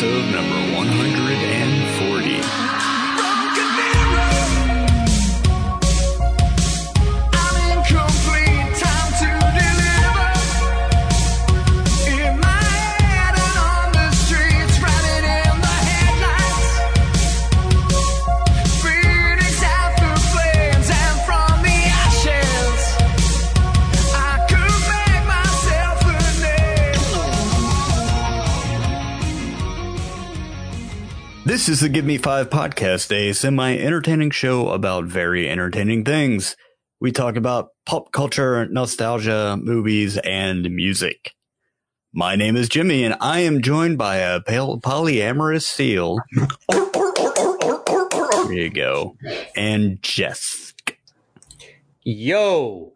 episode number This is the Give Me Five podcast, a semi entertaining show about very entertaining things. We talk about pop culture, nostalgia, movies, and music. My name is Jimmy, and I am joined by a pale polyamorous seal. there you go. And Jess. Yo,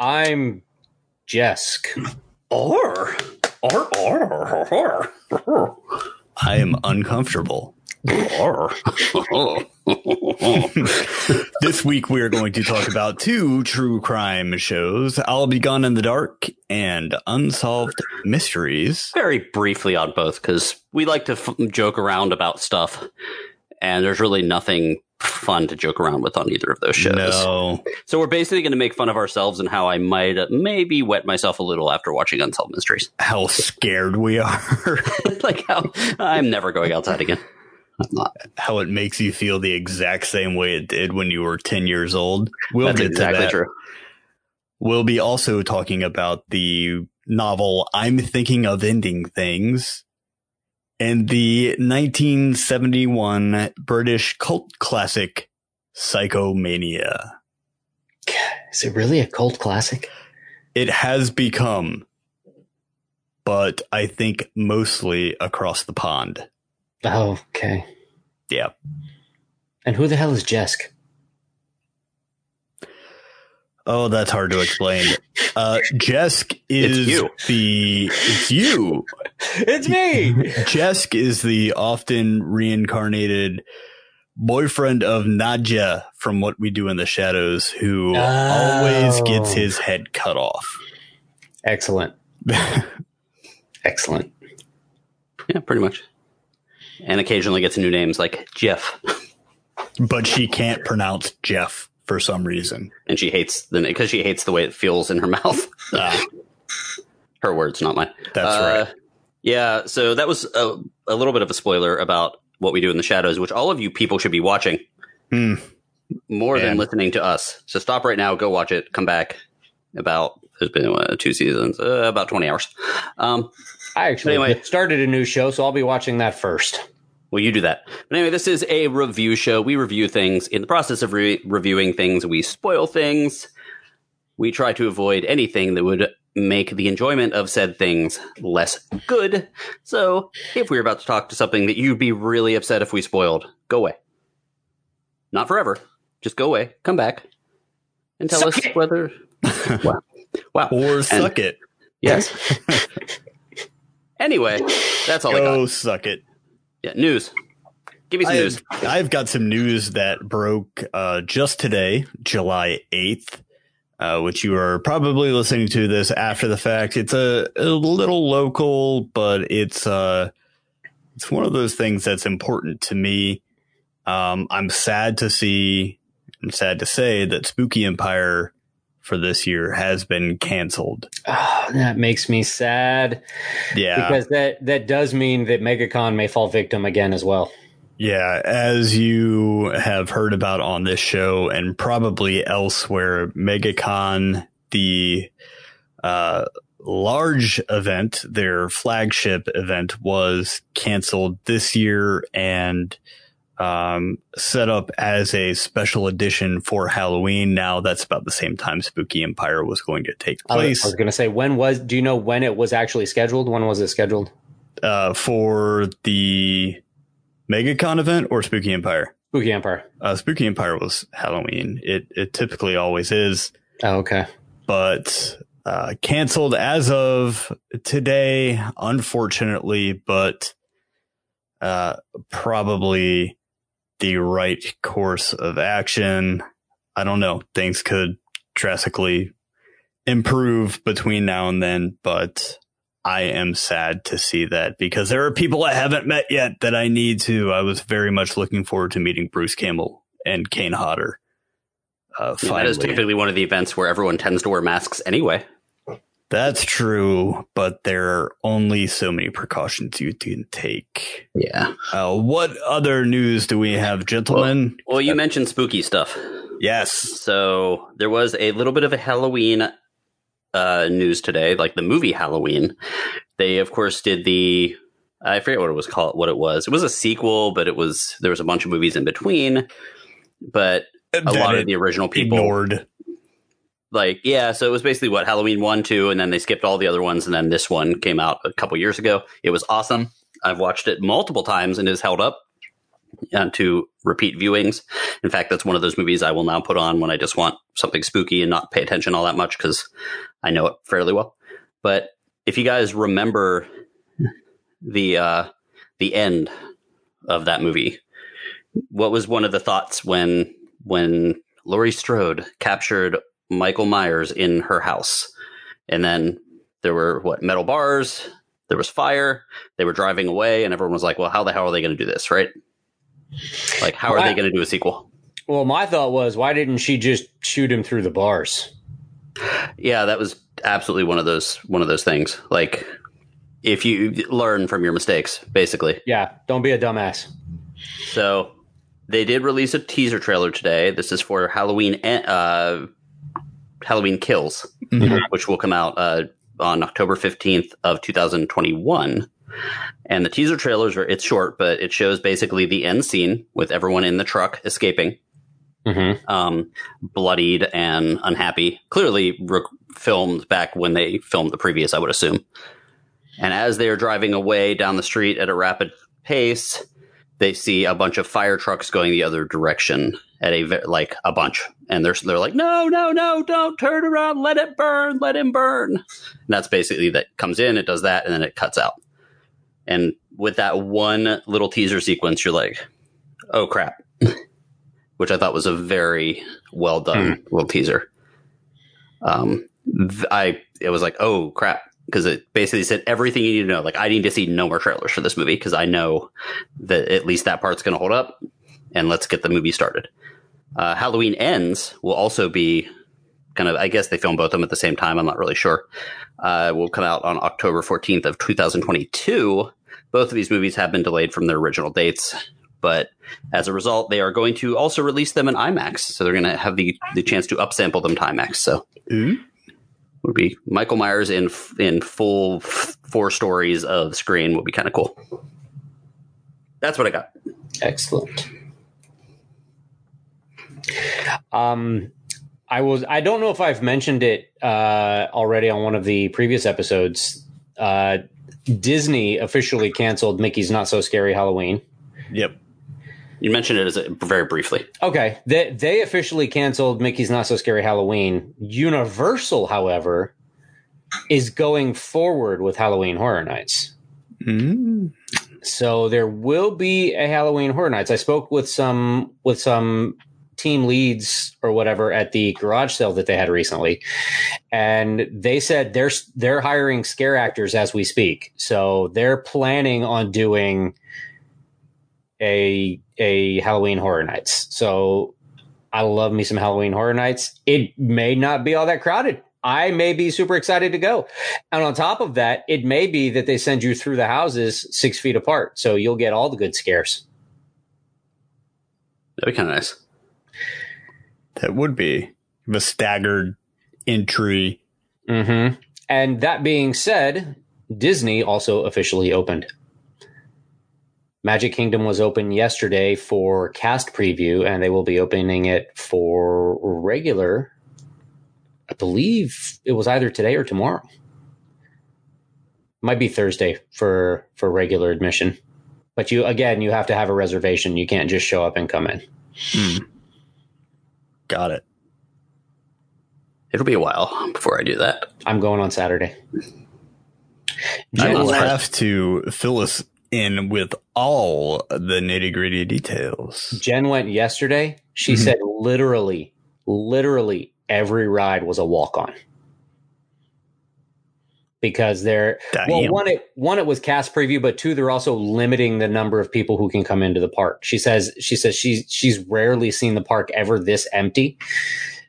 I'm Jesk. Or, or, or, or, or. I am uncomfortable. this week we are going to talk about two true crime shows I'll Be Gone in the Dark and Unsolved Mysteries. Very briefly on both, because we like to f- joke around about stuff, and there's really nothing fun to joke around with on either of those shows. No. So we're basically going to make fun of ourselves and how I might uh, maybe wet myself a little after watching Unsolved Mysteries. How scared we are. like how I'm never going outside again. How it makes you feel the exact same way it did when you were 10 years old. We'll That's get exactly to that. true. We'll be also talking about the novel I'm Thinking of Ending Things and the 1971 British cult classic Psychomania. Is it really a cult classic? It has become, but I think mostly across the pond. Oh, okay. Yeah. And who the hell is Jesk? Oh, that's hard to explain. Uh, Jesk is It's you. the, it's you. It's me. Jesk is the often reincarnated boyfriend of Nadja from What We Do in the Shadows, who Oh. always gets his head cut off. Excellent. Excellent. Yeah, pretty much. And occasionally gets new names like Jeff, but she can't pronounce Jeff for some reason. and she hates the name because she hates the way it feels in her mouth. Ah, her words, not mine. that's Uh, right. Yeah, so that was a, a little bit of a spoiler about what we do in the shadows, which all of you people should be watching Hmm. more than listening to us. So stop right now, go watch it, come back. About there's been uh, two seasons, uh, about twenty hours. Um, I actually Anyway. started a new show, so I'll be watching that first. well, you do that. But anyway, this is a review show. We review things. In the process of re- reviewing things, we spoil things. We try to avoid anything that would make the enjoyment of said things less good. So, if we're about to talk to something that you'd be really upset if we spoiled, go away. Not forever. Just go away. Come back and tell Suck us it. whether. wow. Wow. Or suck it. Yes. anyway, that's all I Go got. suck it. Yeah, news. Give me some news. I've, I've got some news that broke uh, just today, July 8th, uh, which you are probably listening to this after the fact. It's a, a little local, but it's uh, it's one of those things that's important to me. Um, I'm sad to see, I'm sad to say that Spooky Empire for this year has been canceled. Ah, that makes me sad Yeah. because that that does mean that MegaCon may fall victim again as well. Yeah, as you have heard about on this show and probably elsewhere, MegaCon, the uh, large event, their flagship event, was canceled this year and um, set up as a special edition for Halloween. Now that's about the same time Spooky Empire was going to take I was, place I was going to say when was? Do you know when it was actually scheduled? When was it scheduled? uh, for the MegaCon event or Spooky Empire. Spooky Empire. Uh, Spooky Empire was Halloween. It it typically always is, Oh, okay. but uh, canceled as of today, unfortunately. But uh, probably the right course of action. I don't know. Things could drastically improve between now and then, but I am sad to see that because there are people I haven't met yet that I need to. I was very much looking forward to meeting Bruce Campbell and Kane Hodder. Uh, yeah, that is typically one of the events where everyone tends to wear masks anyway. That's true, but there are only so many precautions you can take. Yeah. Uh, what other news do we have, gentlemen? Well, well, you mentioned spooky stuff. Yes. So there was a little bit of a Halloween uh, news today, like the movie Halloween. They, of course, did the I forget what it was called. What it was. It was a sequel, but it was there was a bunch of movies in between. But a lot of the original people ignored. Like yeah, so it was basically what Halloween one, two, and then they skipped all the other ones, and then this one came out a couple years ago. It was awesome. I've watched it multiple times and is held up uh, to repeat viewings. In fact, that's one of those movies I will now put on when I just want something spooky and not pay attention all that much because I know it fairly well. But if you guys remember the uh, the end of that movie, what was one of the thoughts when when Laurie Strode captured Michael Myers in her house. And then there were what metal bars, there was fire, they were driving away, and everyone was like, Well, how the hell are they going to do this, right? Like, how well, are they going to do a sequel? Well, my thought was, why didn't she just shoot him through the bars? Yeah, that was absolutely one of those one of those things. Like, if you learn from your mistakes, basically. Yeah, don't be a dumbass. So they did release a teaser trailer today. This is for Halloween uh, Halloween Kills, mm-hmm. which will come out uh, on October 15th of 2021. And the teaser trailers are it's short, but it shows basically the end scene with everyone in the truck escaping, mm-hmm. um, bloodied and unhappy. Clearly re- filmed back when they filmed the previous, I would assume. And as they are driving away down the street at a rapid pace, they see a bunch of fire trucks going the other direction at a like a bunch, and they're they're like, no, no, no, don't turn around, let it burn, let him burn. And that's basically that comes in, it does that, and then it cuts out. And with that one little teaser sequence, you're like, oh crap, which I thought was a very well done mm. little teaser. Um, I it was like, oh crap, because it basically said everything you need to know. Like I need to see no more trailers for this movie because I know that at least that part's going to hold up, and let's get the movie started. Uh, Halloween Ends will also be kind of, I guess they film both of them at the same time. I'm not really sure. Uh, will come out on October 14th of 2022. Both of these movies have been delayed from their original dates, but as a result, they are going to also release them in IMAX. So they're going to have the, the chance to upsample them to IMAX. So mm-hmm. Would be Michael Myers in in full f- four stories of screen would be kind of cool. That's what I got. Excellent. Um, I was. I don't know if I've mentioned it uh, already on one of the previous episodes. Uh, Disney officially canceled Mickey's Not So Scary Halloween. Yep. You mentioned it as a, very briefly. Okay. They, they officially canceled Mickey's Not So Scary Halloween. Universal, however, is going forward with Halloween Horror Nights. Mm. So there will be a Halloween Horror Nights. I spoke with some with some team leads or whatever at the garage sale that they had recently, and they said they're they're hiring scare actors as we speak. So they're planning on doing a a Halloween Horror Nights. So I love me some Halloween Horror Nights. It may not be all that crowded. I may be super excited to go. And on top of that, it may be that they send you through the houses six feet apart. So you'll get all the good scares. That'd be kind of nice. That would be a staggered entry. Mm-hmm. And that being said, Disney also officially opened. Magic Kingdom was open yesterday for cast preview, and they will be opening it for regular. I believe it was either today or tomorrow. Might be Thursday for for regular admission, but you again you have to have a reservation. You can't just show up and come in. Hmm. Got it. It'll be a while before I do that. I'm going on Saturday. I will have to fill us in with all the nitty gritty details. Jen went yesterday. She mm-hmm. said literally, literally every ride was a walk on. because they're well one it one it was cast preview but two they're also limiting the number of people who can come into the park she says she says she's she's rarely seen the park ever this empty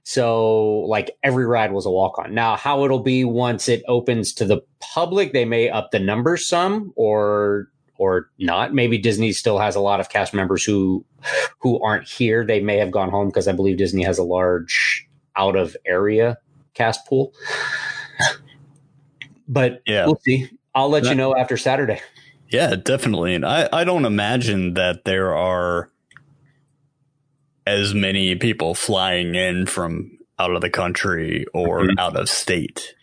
so like every ride was a walk on now how it'll be once it opens to the public they may up the numbers some or or not maybe disney still has a lot of cast members who who aren't here they may have gone home because i believe disney has a large out of area cast pool but yeah. we'll see. I'll let you know after Saturday. Yeah, definitely. And I, I don't imagine that there are as many people flying in from out of the country or mm-hmm. out of state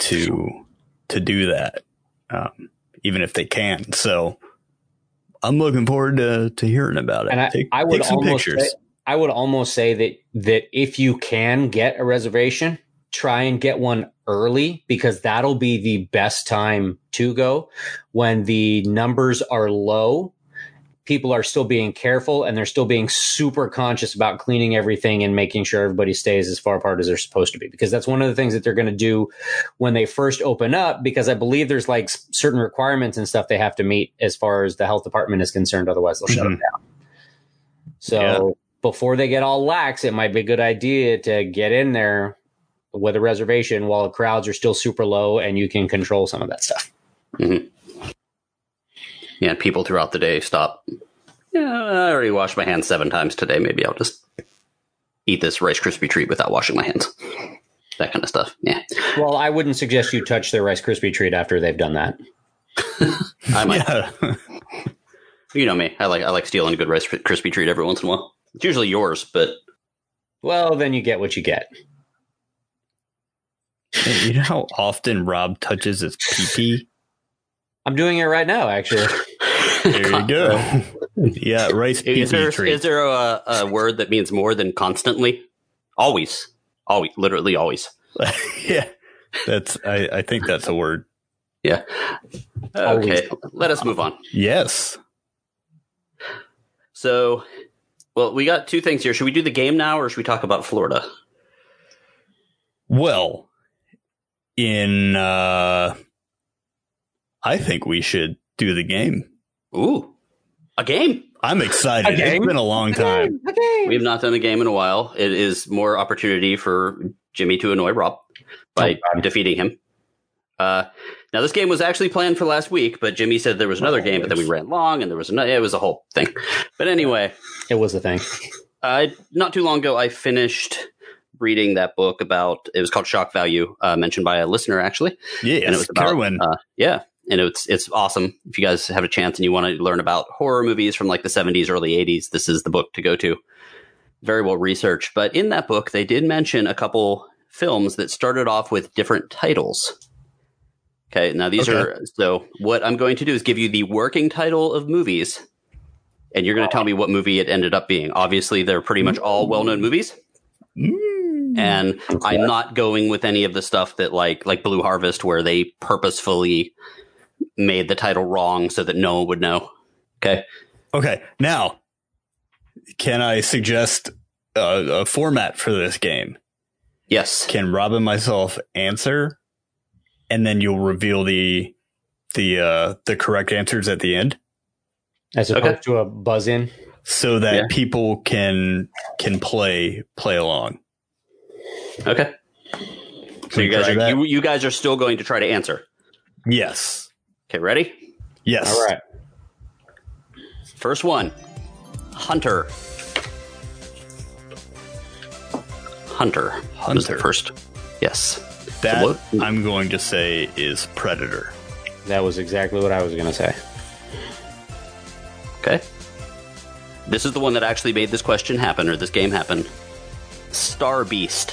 to to do that, um, even if they can. So I'm looking forward to to hearing about it. And I, take, I would almost say, I would almost say that that if you can get a reservation, try and get one early because that'll be the best time to go when the numbers are low. People are still being careful and they're still being super conscious about cleaning everything and making sure everybody stays as far apart as they're supposed to be. Because that's one of the things that they're going to do when they first open up. Because I believe there's like certain requirements and stuff they have to meet as far as the health department is concerned. Otherwise, they'll shut mm-hmm. them down. So yeah. before they get all lax, it might be a good idea to get in there with a reservation while the crowds are still super low and you can control some of that stuff. Mm-hmm. Yeah, people throughout the day stop. Yeah, I already washed my hands seven times today. Maybe I'll just eat this Rice Krispie treat without washing my hands. That kind of stuff. Yeah. Well, I wouldn't suggest you touch their Rice Krispie treat after they've done that. I might. Yeah. you know me. I like I like stealing a good Rice Krispie treat every once in a while. It's usually yours, but well, then you get what you get. you know how often Rob touches his pee pee? I'm doing it right now, actually. There you go. yeah, rice is there, treat. Is there a, a word that means more than constantly? Always, always, literally always. yeah, that's. I, I think that's a word. Yeah. Okay, let us move on. Yes. So, well, we got two things here. Should we do the game now, or should we talk about Florida? Well, in uh I think we should do the game. Ooh. A game. I'm excited. It's been a long time. A game. We have not done a game in a while. It is more opportunity for Jimmy to annoy Rob by oh, defeating him. Uh, now this game was actually planned for last week, but Jimmy said there was another oh, game, but then we ran long and there was another. It was a whole thing. But anyway, it was a thing. Uh, not too long ago, I finished reading that book about it was called Shock Value, uh, mentioned by a listener actually. Yeah, and it was about, Kerwin. Uh, yeah, and it's it's awesome. If you guys have a chance and you want to learn about horror movies from like the 70s, early 80s, this is the book to go to. Very well researched. But in that book, they did mention a couple films that started off with different titles. Okay, now these okay. are so what I'm going to do is give you the working title of movies, and you're going to tell me what movie it ended up being. Obviously, they're pretty much all well known movies. Mm and I'm not going with any of the stuff that like like Blue Harvest where they purposefully made the title wrong so that no one would know. Okay. Okay. Now, can I suggest a, a format for this game? Yes. Can Rob and myself answer, and then you'll reveal the the uh, the correct answers at the end, as opposed okay. to a buzz in, so that yeah. people can can play play along. Okay. So you guys are you, you guys are still going to try to answer. Yes. Okay, ready? Yes. All right. First one. Hunter. Hunter. Hunter. Was the first. Yes. That I'm going to say is Predator. That was exactly what I was going to say. Okay. This is the one that actually made this question happen or this game happen. Star Beast.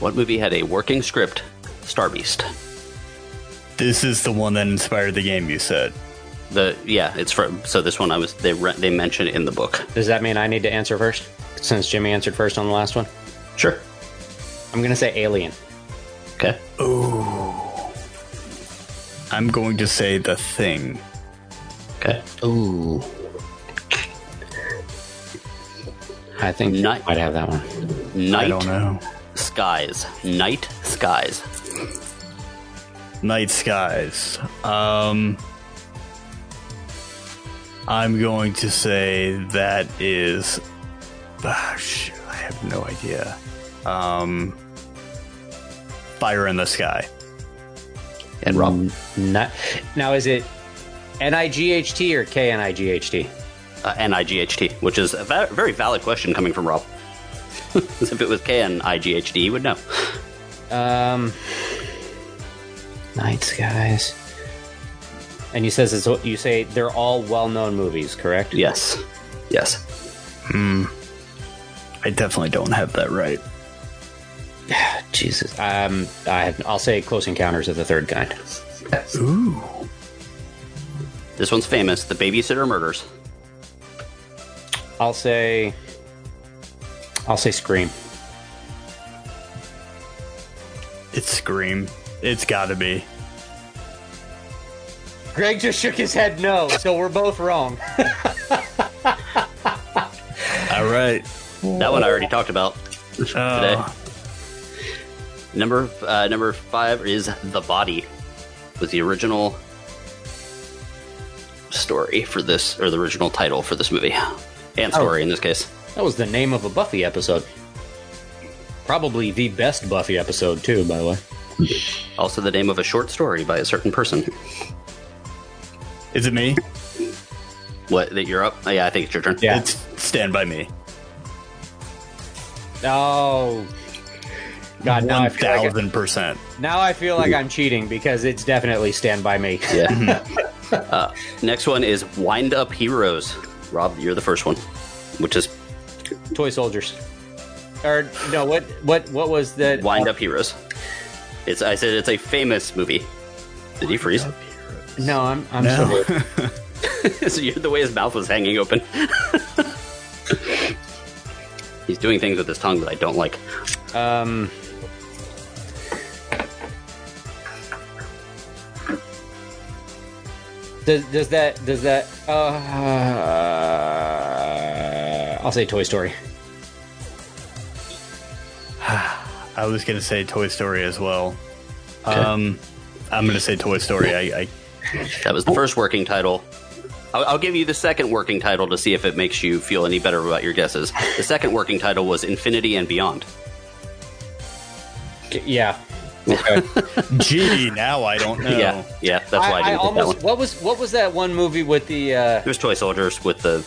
What movie had a working script? Star Beast. This is the one that inspired the game. You said. The yeah, it's from. So this one I was they they mentioned it in the book. Does that mean I need to answer first since Jimmy answered first on the last one? Sure. I'm gonna say Alien. Okay. Ooh. I'm going to say the thing. Okay. Ooh. I think Night. might have that one. Night. I don't know skies. Night skies. Night Skies. Um, I'm going to say that is. Shoot, I have no idea. Um, Fire in the Sky. And Rob, Not, now, is it N I G H T or K N I G H T? uh, N-I-G-H-T, which is a va- very valid question coming from Rob. if it was K-N-I-G-H-T, he would know. Um, Night Skies. And you says it's, you say they're all well-known movies, correct? Yes. Yes. Hmm. I definitely don't have that right. Jesus. Um, I have, I'll say Close Encounters of the Third Kind. Ooh. This one's famous, The Babysitter Murders. I'll say. I'll say Scream. It's Scream. It's gotta be. Greg just shook his head no, so we're both wrong. All right. That one I already talked about. Oh, Number uh, number five is The Body. Was the original story for this, or the original title for this movie, and story in this case. That was the name of a Buffy episode. Probably the best Buffy episode, too, by the way. Also, the name of a short story by a certain person. is it me? What that you're up? Oh, yeah, I think it's your turn. Yeah. It's Stand by Me. Oh. God, now I, feel like I, thousand percent. now I feel like I'm cheating because it's definitely Stand By Me. Yeah. uh, next one is Wind Up Heroes. Rob, you're the first one, which is Toy Soldiers. Or, no, what what what was the. Wind Up Heroes. It's I said it's a famous movie. Did he freeze? No, I'm, I'm No. still so you're the way his mouth was hanging open. He's doing things with his tongue that I don't like. Um. Does, does that does that uh, I'll say Toy Story. I was gonna say Toy Story as well. Um, I'm gonna say Toy Story. I, I That was the first working title. I'll, I'll give you the second working title to see if it makes you feel any better about your guesses. The second working title was Infinity and Beyond. Yeah. Okay. gee, now I don't know. Yeah, yeah, that's why I, I, I didn't pick that almost one. what was what was that one movie with the uh, It was toy soldiers with the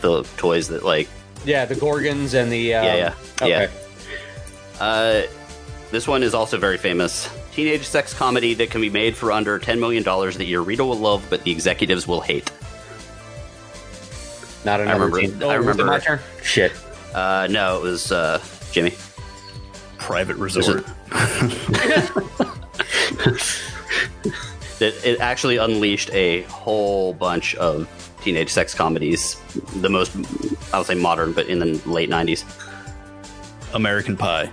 the toys that like yeah the Gorgons and the um, Yeah, yeah, yeah. Okay. Uh, this one is also very famous. Teenage sex comedy that can be made for under $10 million that your reader will love, but the executives will hate. not another remember- teen. I Oh, was it remember- my turn. Shit. Uh, no, it was uh, Jimmy. Private Resort. It, it actually unleashed a whole bunch of teenage sex comedies. The most, I would say modern, but in the late 90s. American Pie.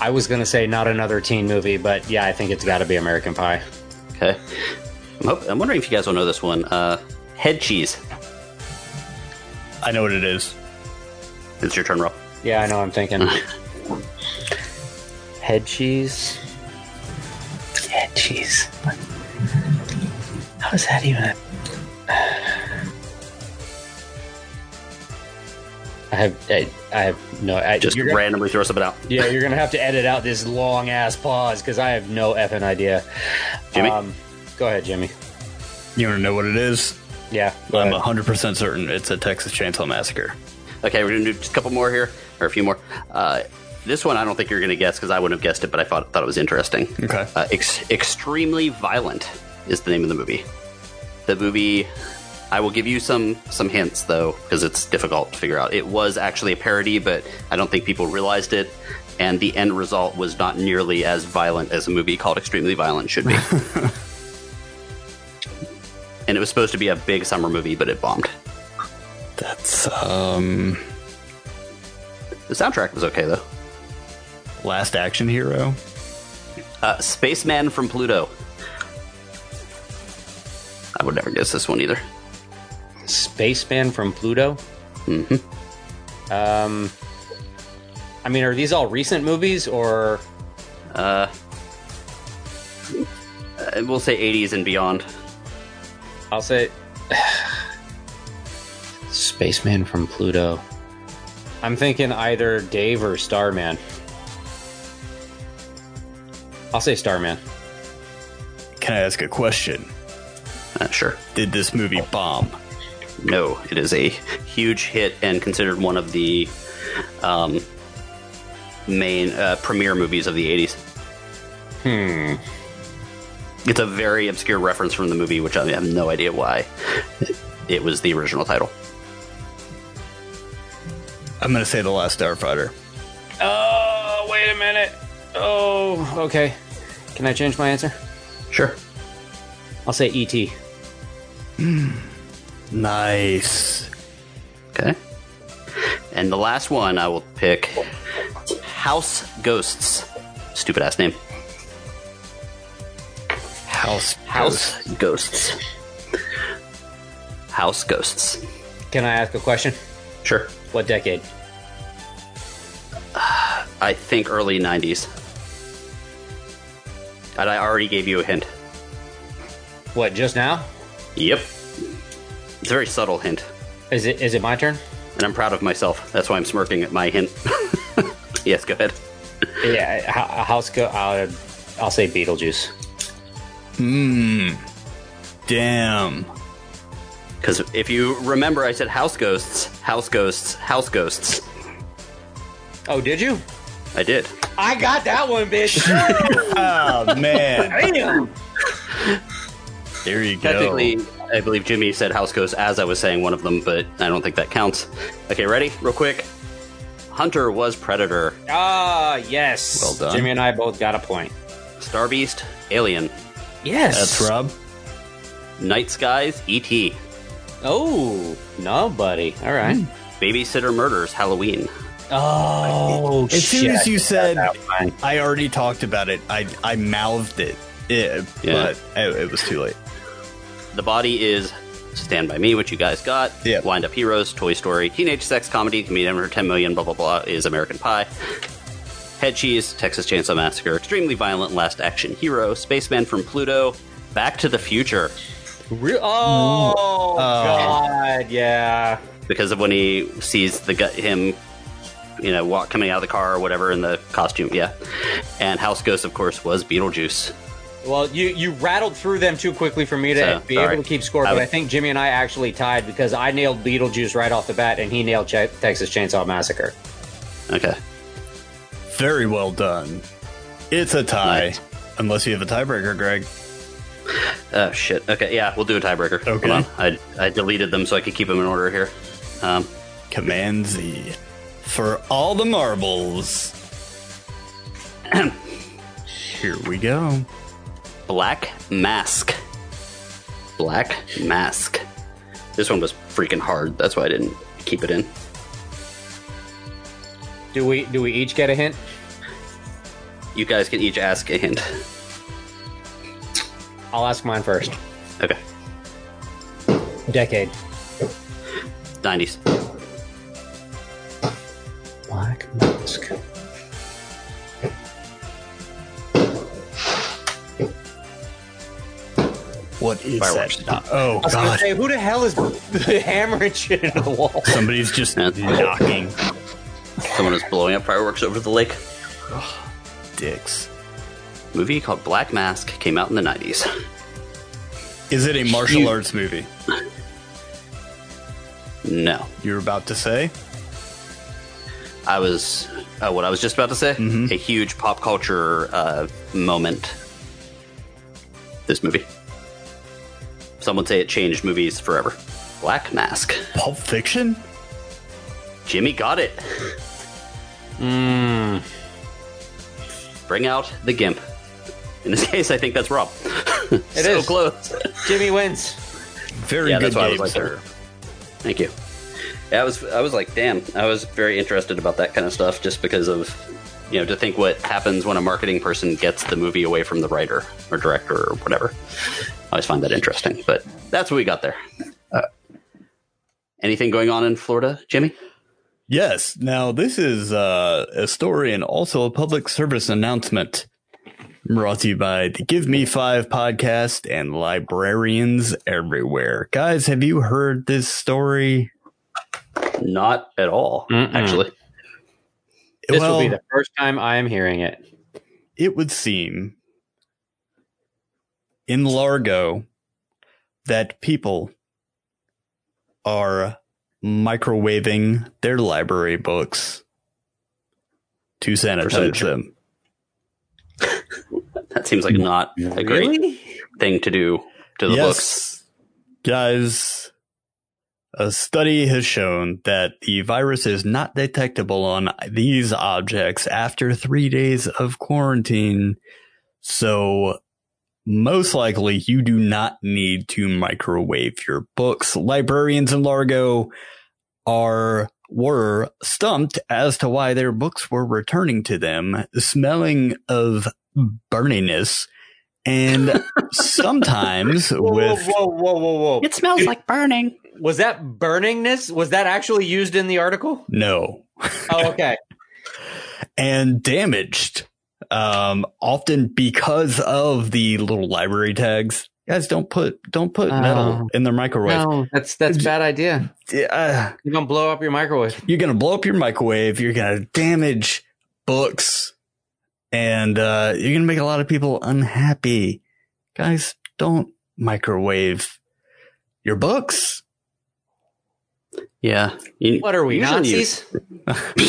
I was gonna say not another teen movie, but yeah, I think it's got to be American Pie. Okay. I'm, hope, I'm wondering if you guys will know this one. Uh, head cheese. I know what it is. It's your turn, Rob. Yeah, I know. I'm thinking. Head cheese. Head cheese. How is that even? A... I have. I, I have no. I, Just you're gonna, randomly throw something out. yeah, you're gonna have to edit out this long ass pause because I have no effing idea. Jimmy? Um, go ahead, Jimmy. You want to know what it is? Yeah. I'm ahead. 100% certain it's a Texas Chainsaw Massacre. Okay, we're gonna do just a couple more here, or a few more. Uh, this one I don't think you're gonna guess because I wouldn't have guessed it, but I thought thought it was interesting. Okay. Uh, ex- Extremely Violent is the name of the movie. The movie. I will give you some some hints though because it's difficult to figure out. It was actually a parody, but I don't think people realized it. And the end result was not nearly as violent as a movie called Extremely Violent should be. and it was supposed to be a big summer movie, but it bombed. That's um The soundtrack was okay though. Last Action Hero. Uh, Spaceman from Pluto. I would never guess this one either. Spaceman from Pluto. hmm Um, I mean, are these all recent movies or? Uh, uh, we'll say 80s and beyond. I'll say Spaceman from Pluto. I'm thinking either Dave or Starman. I'll say Starman. Can I ask a question? Uh, sure. Did this movie bomb? No, it is a huge hit and considered one of the um, main uh, premiere movies of the 80s. Hmm. It's a very obscure reference from the movie, which I have no idea why it was the original title. I'm going to say The Last Starfighter. Oh, wait a minute. Oh, okay. Can I change my answer? Sure. I'll say E.T. Nice. Okay. And the last one I will pick House Ghosts. Stupid ass name. House. House Ghosts. House Ghosts. Can I ask a question? Sure. What decade? I think early 90s. And I already gave you a hint. What, just now? Yep. It's a very subtle hint. Is it is it my turn? And I'm proud of myself. That's why I'm smirking at my hint. yes, go ahead. Yeah, house go. I'll, I'll say Beetlejuice. Hmm. Damn. Because if you remember, I said house ghosts, house ghosts, house ghosts. Oh, did you? I did. I got that one, bitch. Oh, man. Damn. There you go. Technically, I believe Jimmy said house ghosts as I was saying one of them, but I don't think that counts. Okay, ready? Real quick. Hunter was Predator. Ah, yes. Well done. Jimmy and I both got a point. Star Beast, Alien. Yes. That's Rob. Night Skies, E.T. Oh no, buddy. All right. Babysitter Murders, Halloween. Oh, shit. As soon as you said. I already talked about it. I I mouthed it, it Yeah. but it, it was too late. The Body is Stand By Me, which you guys got. Yeah. Wind Up Heroes, Toy Story. Teenage Sex Comedy, Comedian for 10 Million, blah, blah, blah, is American Pie. Head Cheese, Texas Chainsaw Massacre, Extremely Violent, Last Action Hero, Spaceman from Pluto, Back to the Future, Re- oh, mm. oh God, yeah. because of when he sees the gu- him, you know, walk coming out of the car or whatever in the costume, yeah. And House Ghost, of course, was Beetlejuice. Well, you you rattled through them too quickly for me to So, be sorry. able to keep score. But would- I think Jimmy and I actually tied because I nailed Beetlejuice right off the bat, and he nailed Ch- Texas Chainsaw Massacre. Okay. Very well done. It's a tie, Nice. unless you have a tiebreaker, Greg. Oh, shit. Okay, yeah, we'll do a tiebreaker. Okay. Hold on. I, I deleted them so I could keep them in order here. Um, Command Z for all the marbles. Here we go. Black Mask. Black Mask. This one was freaking hard. That's why I didn't keep it in. Do we do we each get a hint? You guys can each ask a hint. I'll ask mine first. Okay. Decade. 90s. Black Mask. What is Fireworks. that? Oh I was gonna say, who the hell is hammering shit into the wall? Somebody's just That's- knocking Someone is blowing up fireworks over the lake. dicks. Movie called Black Mask came out in the 90s. Is it a martial You- arts movie? No. You were about to say? I was. Oh, what I was just about to say? Mhm. A huge pop culture uh, moment. This movie. Some would say it changed movies forever. Black Mask. Pulp Fiction? Jimmy got it. Mmm. Bring out the gimp. In this case, I think that's Rob. It so is. close. Jimmy wins. Very Yeah, good that's why I game, was like sir. Thank you. Yeah, I was. I was like, damn. I was very interested about that kind of stuff, just because of, you know, to think what happens when a marketing person gets the movie away from the writer or director or whatever. I always find that interesting. But that's what we got there. Uh, anything going on in Florida, Jimmy? Yes. Now, this is uh, a story and also a public service announcement brought to you by the Give Me Five podcast and librarians everywhere. Guys, have you heard this story? Not at all, Mm-mm. actually. This well, will be the first time I am hearing it. it would seem in Largo that people are microwaving their library books to sanitize them. That seems like not a great thing to do to the books. Guys, a study has shown that the virus is not detectable on these objects after three days of quarantine. So most likely you do not need to microwave your books. Librarians in Largo are were stumped as to why their books were returning to them, smelling of burniness and sometimes Whoa, with whoa, whoa, whoa, whoa! It smells like burning. Was that burningness? Was that actually used in the article? no Oh, okay. and damaged um often because of the little library tags. Guys don't put don't put metal Oh. in their microwave. No, that's that's a bad idea. Yeah, You're gonna blow up your microwave. you're gonna blow up your microwave. You're gonna damage books. And uh you're gonna make a lot of people unhappy. Guys don't microwave your books Yeah. You- What are we you- Nazis?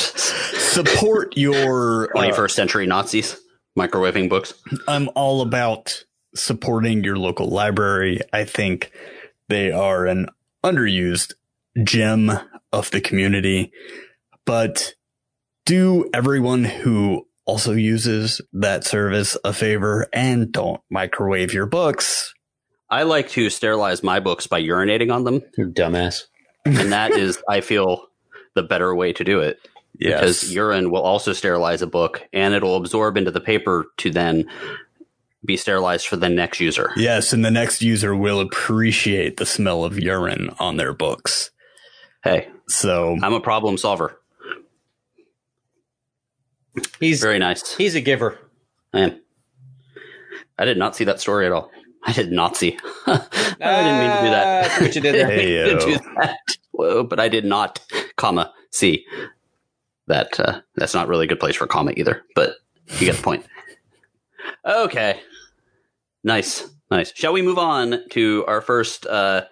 support your uh, 21st century Nazis microwaving books. I'm all about supporting your local library. I think they are an underused gem of the community, but do everyone who also uses that service a favor and don't microwave your books. I like to sterilize my books by urinating on them, You dumbass. And that is, I feel, the better way to do it because urine will also sterilize a book, and it'll absorb into the paper to then be sterilized for the next user. Yes, and the next user will appreciate the smell of urine on their books. Hey, So I'm a problem solver. He's Very nice. he's a giver. I am. I did not see that story at all. I did not see. I didn't mean to do that. Ah, what you did there. I didn't do that. Whoa, but I did not, comma, see. That uh, that's not really a good place for comma either, but you get the point. Okay. Nice. Nice. Shall we move on to our first uh,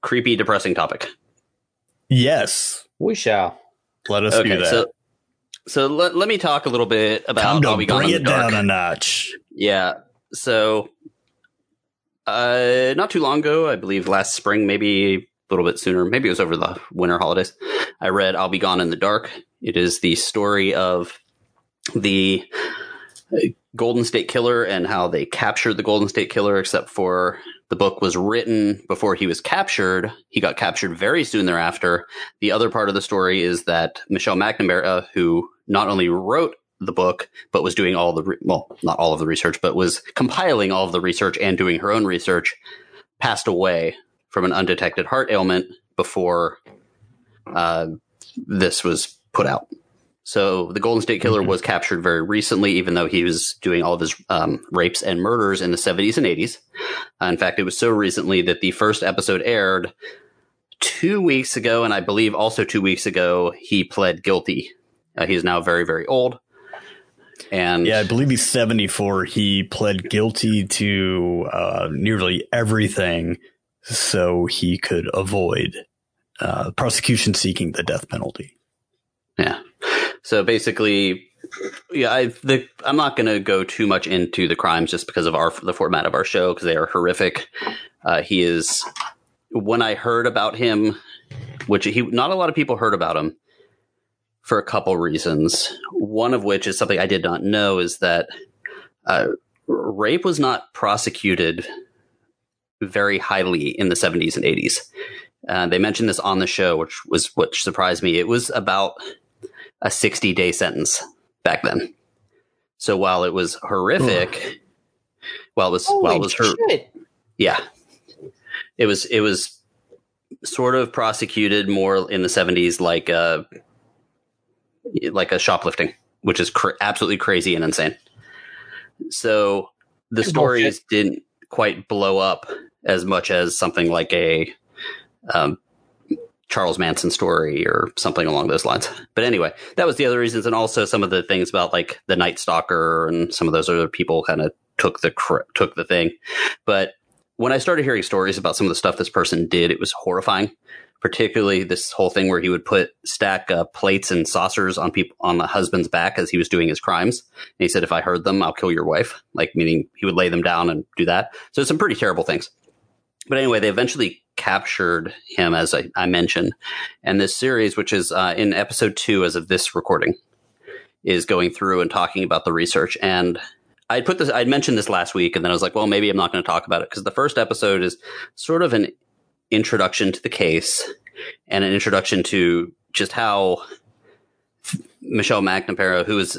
creepy, depressing topic? yes, We shall. let us do that. so so let, let me talk a little bit about Time to Bobby Gone bring in it the Dark. down a notch. Yeah. So, uh, not too long ago, I believe last spring, maybe a little bit sooner, maybe it was over the winter holidays. I read "I'll Be Gone in the Dark." It is the story of the Golden State Killer and how they captured the Golden State Killer. Except for the book was written before he was captured. He got captured very soon thereafter. The other part of the story is that Michelle McNamara, who not only wrote the book, but was doing all the re- well, not all of the research, but was compiling all of the research and doing her own research, passed away from an undetected heart ailment before uh, this was put out. So the Golden State Killer was captured very recently, even though he was doing all of his um, rapes and murders in the 70s and 80s. Uh, in fact, it was so recently that the first episode aired two weeks ago, and I believe also two weeks ago, he pled guilty. Uh, he is now very, very old. And Yeah, I believe he's 74. He pled guilty to uh, nearly everything so he could avoid uh, prosecution seeking the death penalty. Yeah. So basically, yeah, I the I'm not going to go too much into the crimes just because of our the format of our show because they are horrific. Uh, he is when I heard about him, which he not a lot of people heard about him for a couple reasons. One of which is something I did not know is that uh, rape was not prosecuted very highly in the 70s and 80s. Uh, they mentioned this on the show, which was which surprised me. It was about a 60 day sentence back then. So while it was horrific, while it was while it was her, yeah, it was it was sort of prosecuted more in the 70s like uh like a shoplifting, which is cr- absolutely crazy and insane. So the stories didn't quite blow up as much as something like a um, Charles Manson story or something along those lines. But anyway, that was the other reasons, and also some of the things about like the Night Stalker and some of those other people kind of took the cr- took the thing. But when I started hearing stories about some of the stuff this person did, it was horrifying. Particularly this whole thing where he would put stack uh, plates and saucers on people on the husband's back as he was doing his crimes. And he said, "If I heard them, I'll kill your wife." Like meaning he would lay them down and do that. So some pretty terrible things. But anyway, they eventually captured him, as I, I mentioned. And this series, which is uh, in episode two as of this recording, is going through and talking about the research. And I'd put this, I'd mentioned this last week, and then I was like, well, maybe I'm not going to talk about it because the first episode is sort of an introduction to the case and an introduction to just how Michelle McNamara, who is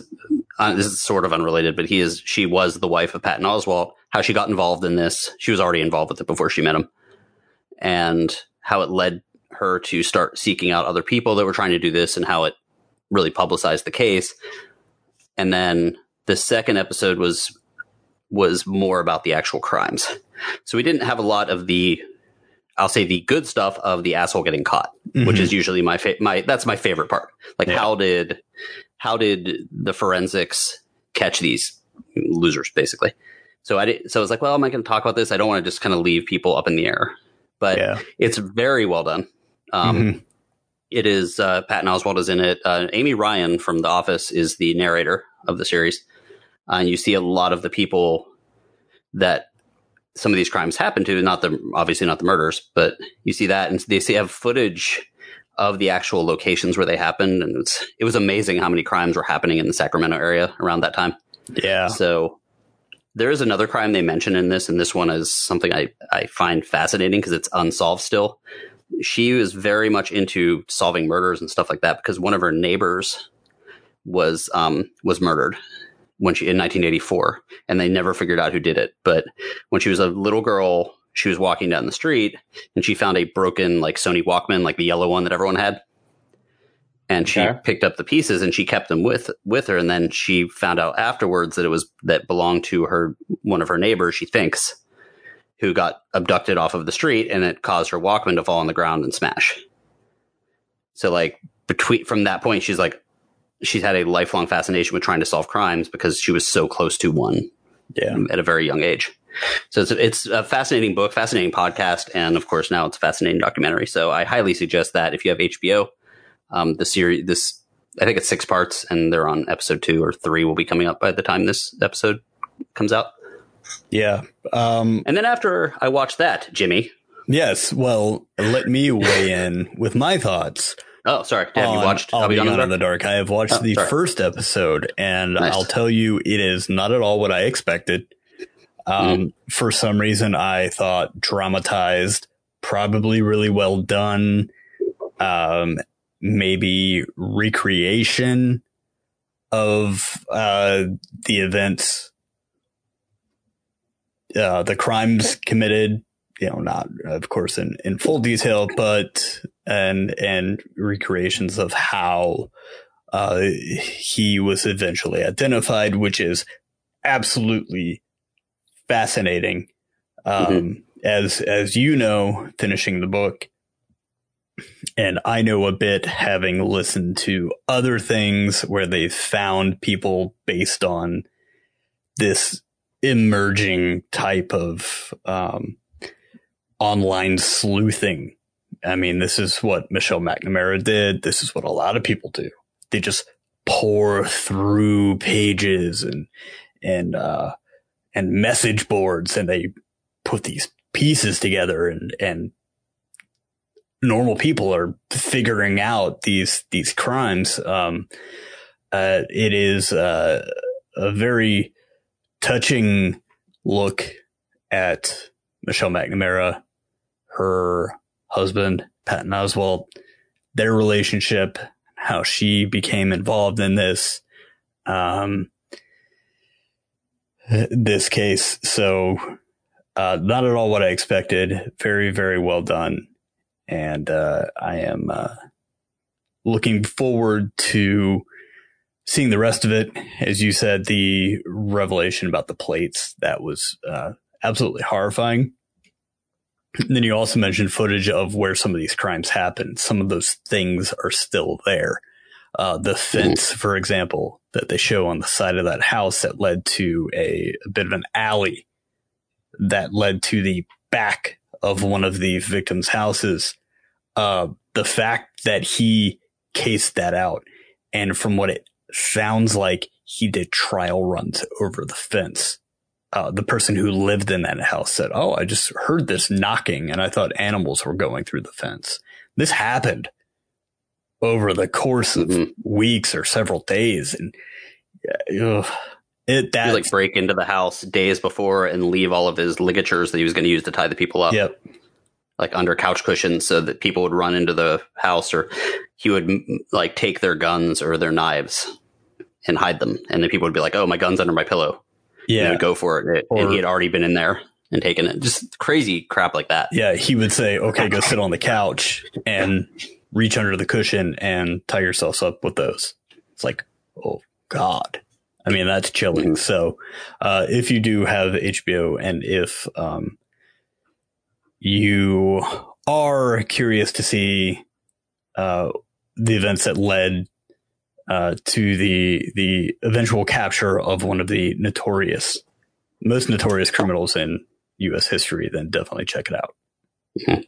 uh, this is sort of unrelated, but he is she was the wife of Patton Oswalt. How she got involved in this? She was already involved with it before she met him, and how it led her to start seeking out other people that were trying to do this, and how it really publicized the case. And then the second episode was was more about the actual crimes. So we didn't have a lot of the I'll say the good stuff of the asshole getting caught, mm-hmm. which is usually my fa- my that's my favorite part. Like yeah. how did how did the forensics catch these losers basically? So I did, so I was like, well, am I going to talk about this? I don't want to just kind of leave people up in the air, but yeah. it's very well done. Um, mm-hmm. it is uh, Patton Oswalt is in it. Uh, Amy Ryan from The Office is the narrator of the series, uh, and you see a lot of the people that some of these crimes happen to, not the obviously not the murders, but you see that, and they see have footage of the actual locations where they happened, and it's it was amazing how many crimes were happening in the Sacramento area around that time. Yeah. So there is another crime they mention in this, and this one is something I I find fascinating because it's unsolved still. She was very much into solving murders and stuff like that because one of her neighbors was um was murdered when she in 1984, and they never figured out who did it. But when she was a little girl, she was walking down the street and she found a broken like Sony Walkman, like the yellow one that everyone had. And she okay. picked up the pieces and she kept them with with her. And then she found out afterwards that it was that belonged to her one of her neighbors. She thinks who got abducted off of the street, and it caused her Walkman to fall on the ground and smash. So like between from that point, she's like, she's had a lifelong fascination with trying to solve crimes because she was so close to one yeah. at a very young age. So it's, it's a fascinating book, fascinating podcast, and of course now it's a fascinating documentary. So I highly suggest that if you have HBO, um, the series, this I think it's six parts, and they're on episode two or three will be coming up by the time this episode comes out. Yeah, um, and then after I watch that, Jimmy. Yes, well, let me weigh in with my thoughts. Oh, sorry. Have you watched I'll Be Gone in the Dark? I have watched oh, the sorry. first episode, and nice. I'll tell you, it is not at all what I expected. Um, mm. For some reason, I thought dramatized, probably really well done. Um, maybe recreation of uh, the events, uh, the crimes committed you know, not of course in, in full detail, but and and recreations of how uh, he was eventually identified, which is absolutely fascinating. Um, mm-hmm. As as you know, finishing the book, and I know a bit having listened to other things where they've found people based on this emerging type of um, online sleuthing. I mean, this is what Michelle McNamara did. This is what a lot of people do. They just pour through pages and, and, uh, and message boards and they put these pieces together and, and normal people are figuring out these, these crimes. Um, uh, it is, uh, a very touching look at Michelle McNamara her husband, Patton Oswalt, their relationship, how she became involved in this, um, this case. So, uh, not at all what I expected. Very, very well done. And, uh, I am, uh, looking forward to seeing the rest of it, as you said, the revelation about the plates that was uh, absolutely horrifying. And then you also mentioned footage of where some of these crimes happened. Some of those things are still there. Uh, the fence, for example, that they show on the side of that house that led to a, a bit of an alley that led to the back of one of the victims' houses. Uh, the fact that he cased that out, and from what it sounds like, he did trial runs over the fence. Uh, the person who lived in that house said, "Oh, I just heard this knocking, and I thought animals were going through the fence." This happened over the course of mm-hmm. weeks or several days, and uh, it that like break into the house days before and leave all of his ligatures that he was going to use to tie the people up. Yep. Like under couch cushions, so that people would run into the house, or he would like take their guns or their knives and hide them, and then people would be like, "Oh, my gun's under my pillow." Yeah, go for it, and, it, or, and he had already been in there and taken it. Just crazy crap like that. Yeah, he would say, "Okay, go sit on the couch and reach under the cushion and tie yourselves up with those." It's like, oh God. I mean, that's chilling. Mm-hmm. So, uh, if you do have HBO and if, um, you are curious to see, uh, the events that led, uh, to the, the eventual capture of one of the notorious, most notorious criminals in U.S. history, then definitely check it out. Mm-hmm.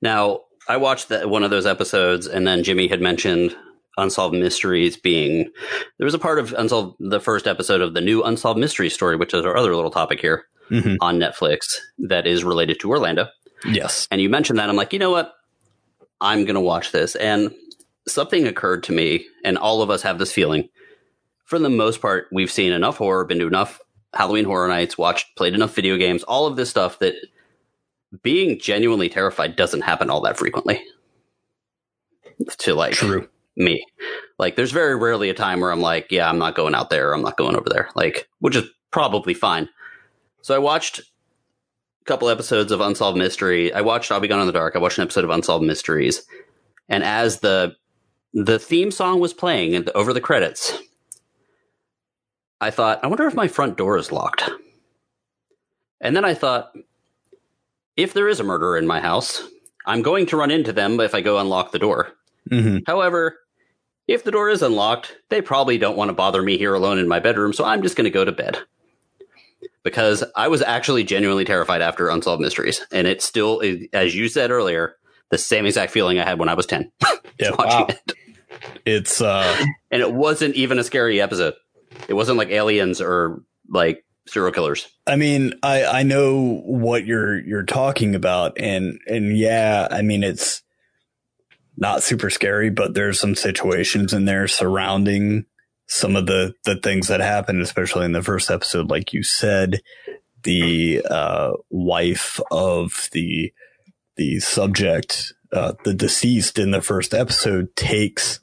Now, I watched that one of those episodes, and then Jimmy had mentioned unsolved mysteries being there was a part of unsolved the first episode of the new unsolved mystery story which is our other little topic here mm-hmm. on netflix that is related to orlando yes and you mentioned that i'm like you know what i'm gonna watch this and something occurred to me and all of us have this feeling for the most part we've seen enough horror been to enough halloween horror nights watched played enough video games all of this stuff that being genuinely terrified doesn't happen all that frequently to like true me. Like there's very rarely a time where I'm like, yeah, I'm not going out there, I'm not going over there. Like, which is probably fine. So I watched a couple episodes of Unsolved Mystery. I watched I'll Be Gone in the Dark. I watched an episode of Unsolved Mysteries. And as the the theme song was playing and over the credits, I thought, I wonder if my front door is locked. And then I thought, if there is a murderer in my house, I'm going to run into them if I go unlock the door. Mm-hmm. However, if the door is unlocked, they probably don't want to bother me here alone in my bedroom, so I'm just going to go to bed. Because I was actually genuinely terrified after Unsolved Mysteries. And it's still, as you said earlier, the same exact feeling I had when I was 10. yeah, wow. it. It's, uh, and it wasn't even a scary episode. It wasn't like aliens or like serial killers. I mean, I, I know what you're, you're talking about. And, and yeah, I mean, it's, not super scary, but there's some situations in there surrounding some of the, the things that happened, especially in the first episode, like you said, the, uh, wife of the, the subject, uh, the deceased in the first episode takes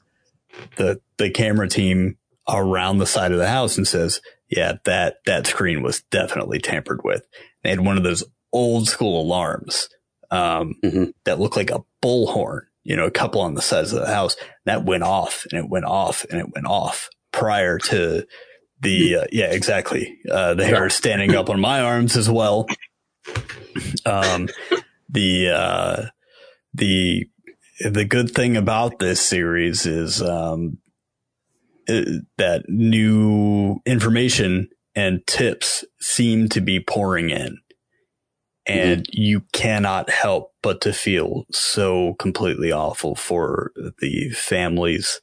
the, the camera team around the side of the house and says, yeah, that, that screen was definitely tampered with. They had one of those old school alarms, um, mm-hmm. that looked like a bullhorn you know, a couple on the sides of the house that went off and it went off and it went off prior to the, uh, yeah, exactly. Uh, the hair standing up on my arms as well. Um, the, uh, the, the good thing about this series is, um, it, that new information and tips seem to be pouring in and mm-hmm. you cannot help but to feel so completely awful for the families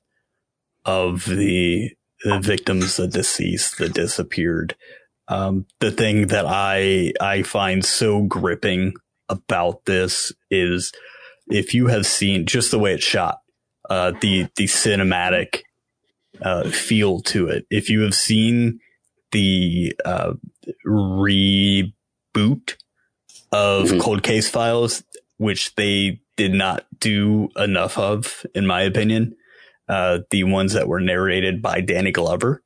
of the, the victims, the deceased, the disappeared. Um, the thing that I I find so gripping about this is if you have seen just the way it's shot, uh, the the cinematic uh, feel to it. If you have seen the uh, reboot of mm-hmm. cold case files, which they did not do enough of, in my opinion. Uh, the ones that were narrated by Danny Glover.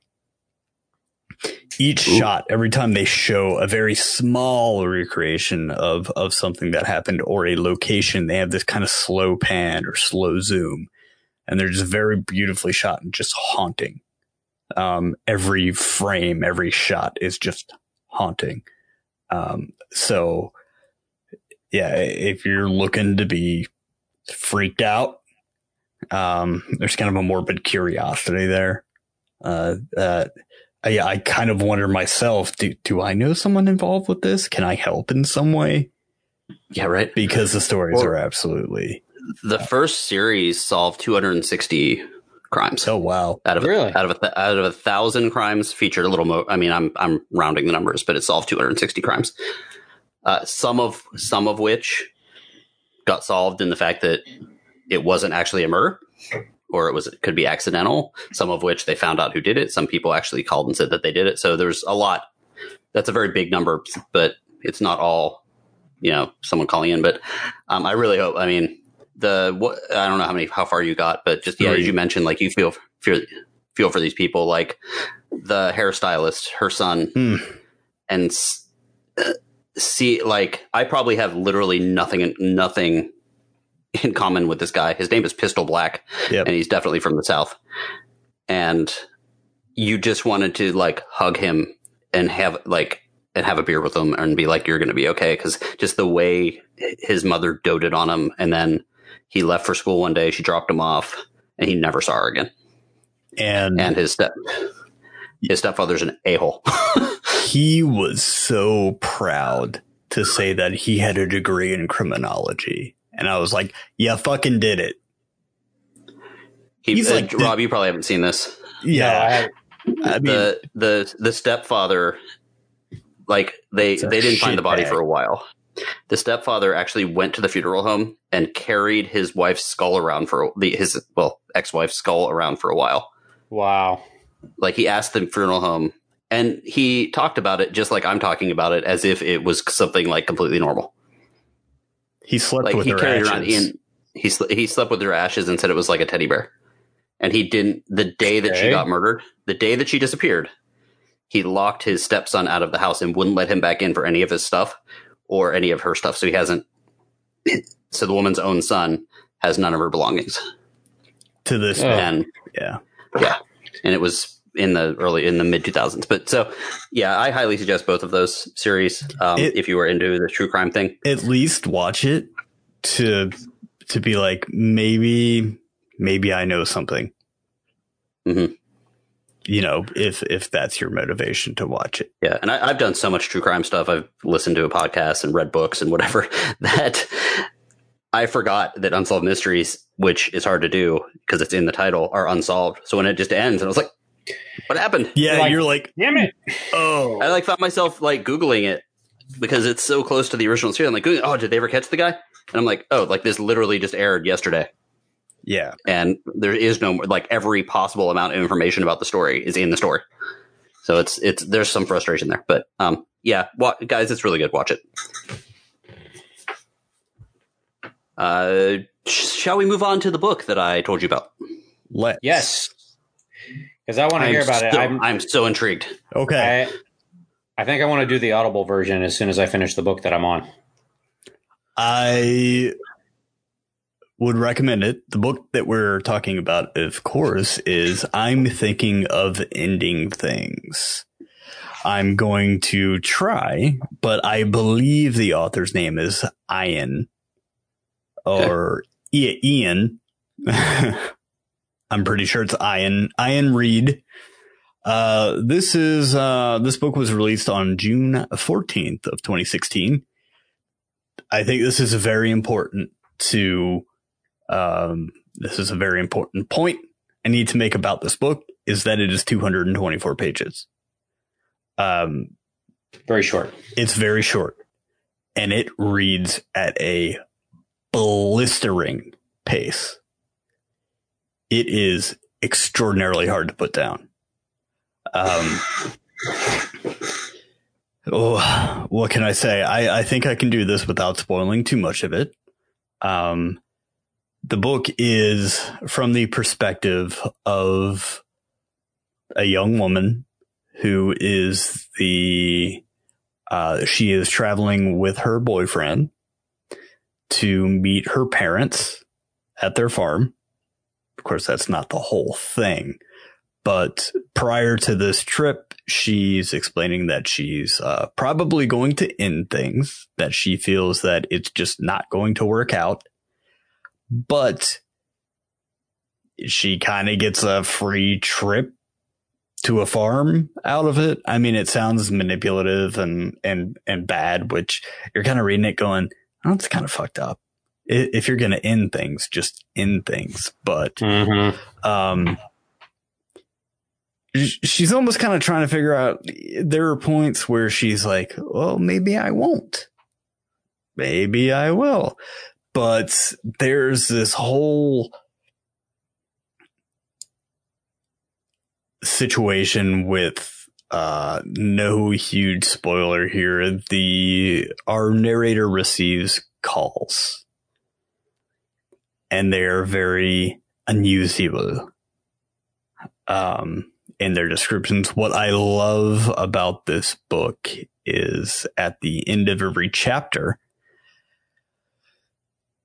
Each Ooh. shot, every time they show a very small recreation of, of something that happened or a location, they have this kind of slow pan or slow zoom. And they're just very beautifully shot and just haunting. Um, every frame, every shot is just haunting. Um, so yeah, if you're looking to be freaked out, um, there's kind of a morbid curiosity there. Uh, uh, I, I kind of wonder myself, do, do I know someone involved with this? Can I help in some way? Yeah, right. Because the stories well, are absolutely. The first series solved 260 crimes. Oh wow! Out of really? out of a, out of a thousand crimes, featured a little more. I mean, I'm I'm rounding the numbers, but it solved 260 crimes. Uh, some of some of which got solved in the fact that it wasn't actually a murder or it was it could be accidental. Some of which they found out who did it. Some people actually called and said that they did it. So there's a lot. That's a very big number, but it's not all. You know, someone calling in, but um, I really hope. I mean, the what I don't know how many how far you got, but just yeah, as you mentioned, like you feel feel feel for these people, like the hairstylist, her son, hmm. and uh, see, like I probably have literally nothing nothing in common with this guy. His name is Pistol Black, yep. and he's definitely from the South. And you just wanted to like hug him and have like and have a beer with him and be like, you're going to be okay. Cause just the way his mother doted on him. And then he left for school one day. She dropped him off and he never saw her again. And, and his step, his stepfather's an a hole. he was so proud to say that he had a degree in criminology. And I was like, yeah, fucking did it. He, He's uh, like, Rob, you probably haven't seen this. Yeah. No, I, I mean, the, the, the stepfather, like they, they didn't find the body bag. for a while. The stepfather actually went to the funeral home and carried his wife's skull around for the, his, well, ex-wife's skull around for a while. Wow. Like he asked the funeral home and he talked about it just like I'm talking about it as if it was something like completely normal. He slept like with he her carried ashes. around in, he he slept with her ashes and said it was like a teddy bear. And he didn't the day that okay. she got murdered, the day that she disappeared, he locked his stepson out of the house and wouldn't let him back in for any of his stuff or any of her stuff. So he hasn't so the woman's own son has none of her belongings. To this oh. and yeah. Yeah. And it was in the early in the mid 2000s but so yeah i highly suggest both of those series um, it, if you were into the true crime thing. At least watch it to to be like maybe maybe i know something. Mm-hmm. you know if if that's your motivation to watch it. Yeah and I, i've done so much true crime stuff. I've listened to a podcast and read books and whatever that I forgot that Unsolved Mysteries, which is hard to do because it's in the title, are unsolved. So when it just ends, and I was like, what happened? Yeah, like, you're like, damn it. Oh, I like found myself like googling it because it's so close to the original series. I'm like, oh, did they ever catch the guy? And I'm like, oh, like this literally just aired yesterday. Yeah, and there is no like every possible amount of information about the story is in the story. So it's it's there's some frustration there, but um, yeah, wa- guys, it's really good. Watch it. Uh, shall we move on to the book that I told you about? Let's. Yes because I want to hear about so, it. I'm, I'm so intrigued. Okay. I, I think I want to do the Audible version as soon as I finish the book that I'm on. I would recommend it. The book that we're talking about, of course, is I'm Thinking of Ending Things. I'm going to try, but I believe the author's name is Ian or okay. Ian. I'm pretty sure it's Ian Iain Reid. Uh, this is uh, this book was released on June 14th of 2016. I think this is very important to um, this is a very important point I need to make about this book is that it is 224 pages. Um, very short. It's very short, and it reads at a blistering pace it is extraordinarily hard to put down. Um, oh, what can I say? I, I think I can do this without spoiling too much of it. Um, the book is from the perspective of a young woman who is the, uh, she is traveling with her boyfriend to meet her parents at their farm of course, that's not the whole thing, But prior to this trip, she's explaining that she's uh, probably going to end things, that she feels that it's just not going to work out. But she kind of gets a free trip to a farm out of it. I mean, it sounds manipulative and, and, and bad, which you're kind of reading it going, oh, kind of fucked up. If you're going to end things, just end things. But, mm-hmm. um, she's almost kind of trying to figure out there are points where she's like, well, maybe I won't. Maybe I will. But there's this whole situation with uh, no huge spoiler here. The our narrator receives calls, and they are very unusual. Um, in their descriptions. What I love about this book is at the end of every chapter,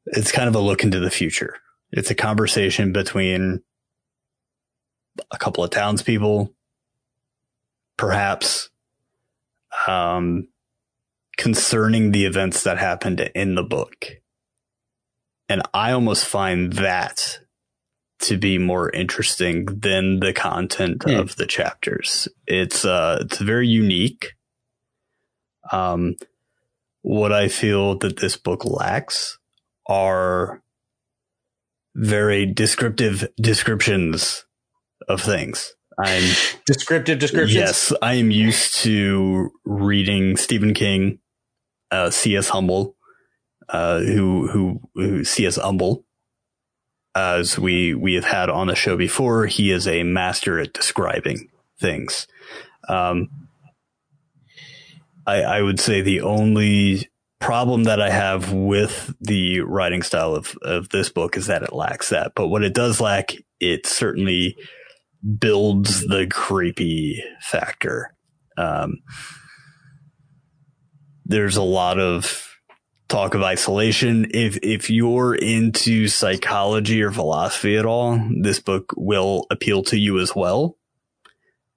it's kind of a look into the future. It's a conversation between a couple of townspeople, perhaps, um, concerning the events that happened in the book. And I almost find that to be more interesting than the content mm. of the chapters. It's uh it's very unique. Um what I feel that this book lacks are very descriptive descriptions of things. I'm descriptive descriptions. Yes, I am used to reading Stephen King, uh, C.S. Humble, uh, who who who C.S. Humble, as we we have had on the show before, he is a master at describing things. Um, I, I would say the only problem that I have with the writing style of, of this book is that it lacks that. But what it does lack, it certainly builds the creepy factor. Um, there's a lot of talk of isolation. If if you're into psychology or philosophy at all, this book will appeal to you as well.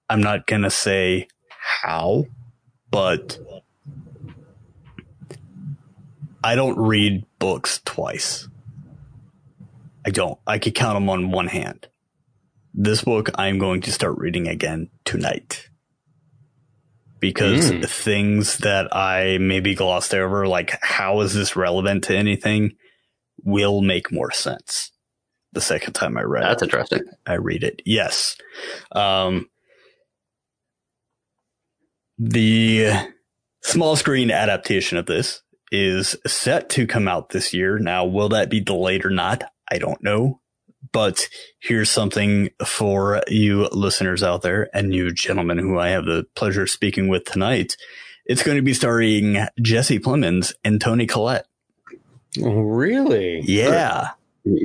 I'm not gonna say how, but I don't read books twice. I don't. I could count them on one hand. This book I'm going to start reading again tonight because mm. things that I maybe glossed over, like how is this relevant to anything, will make more sense the second time I read That's it. interesting. I read it. Yes. Um, the small screen adaptation of this is set to come out this year. Now, will that be delayed or not? I don't know. But here's something for you listeners out there and you gentlemen who I have the pleasure of speaking with tonight. It's going to be starring Jesse Plemons and Toni Collette. Really? Yeah.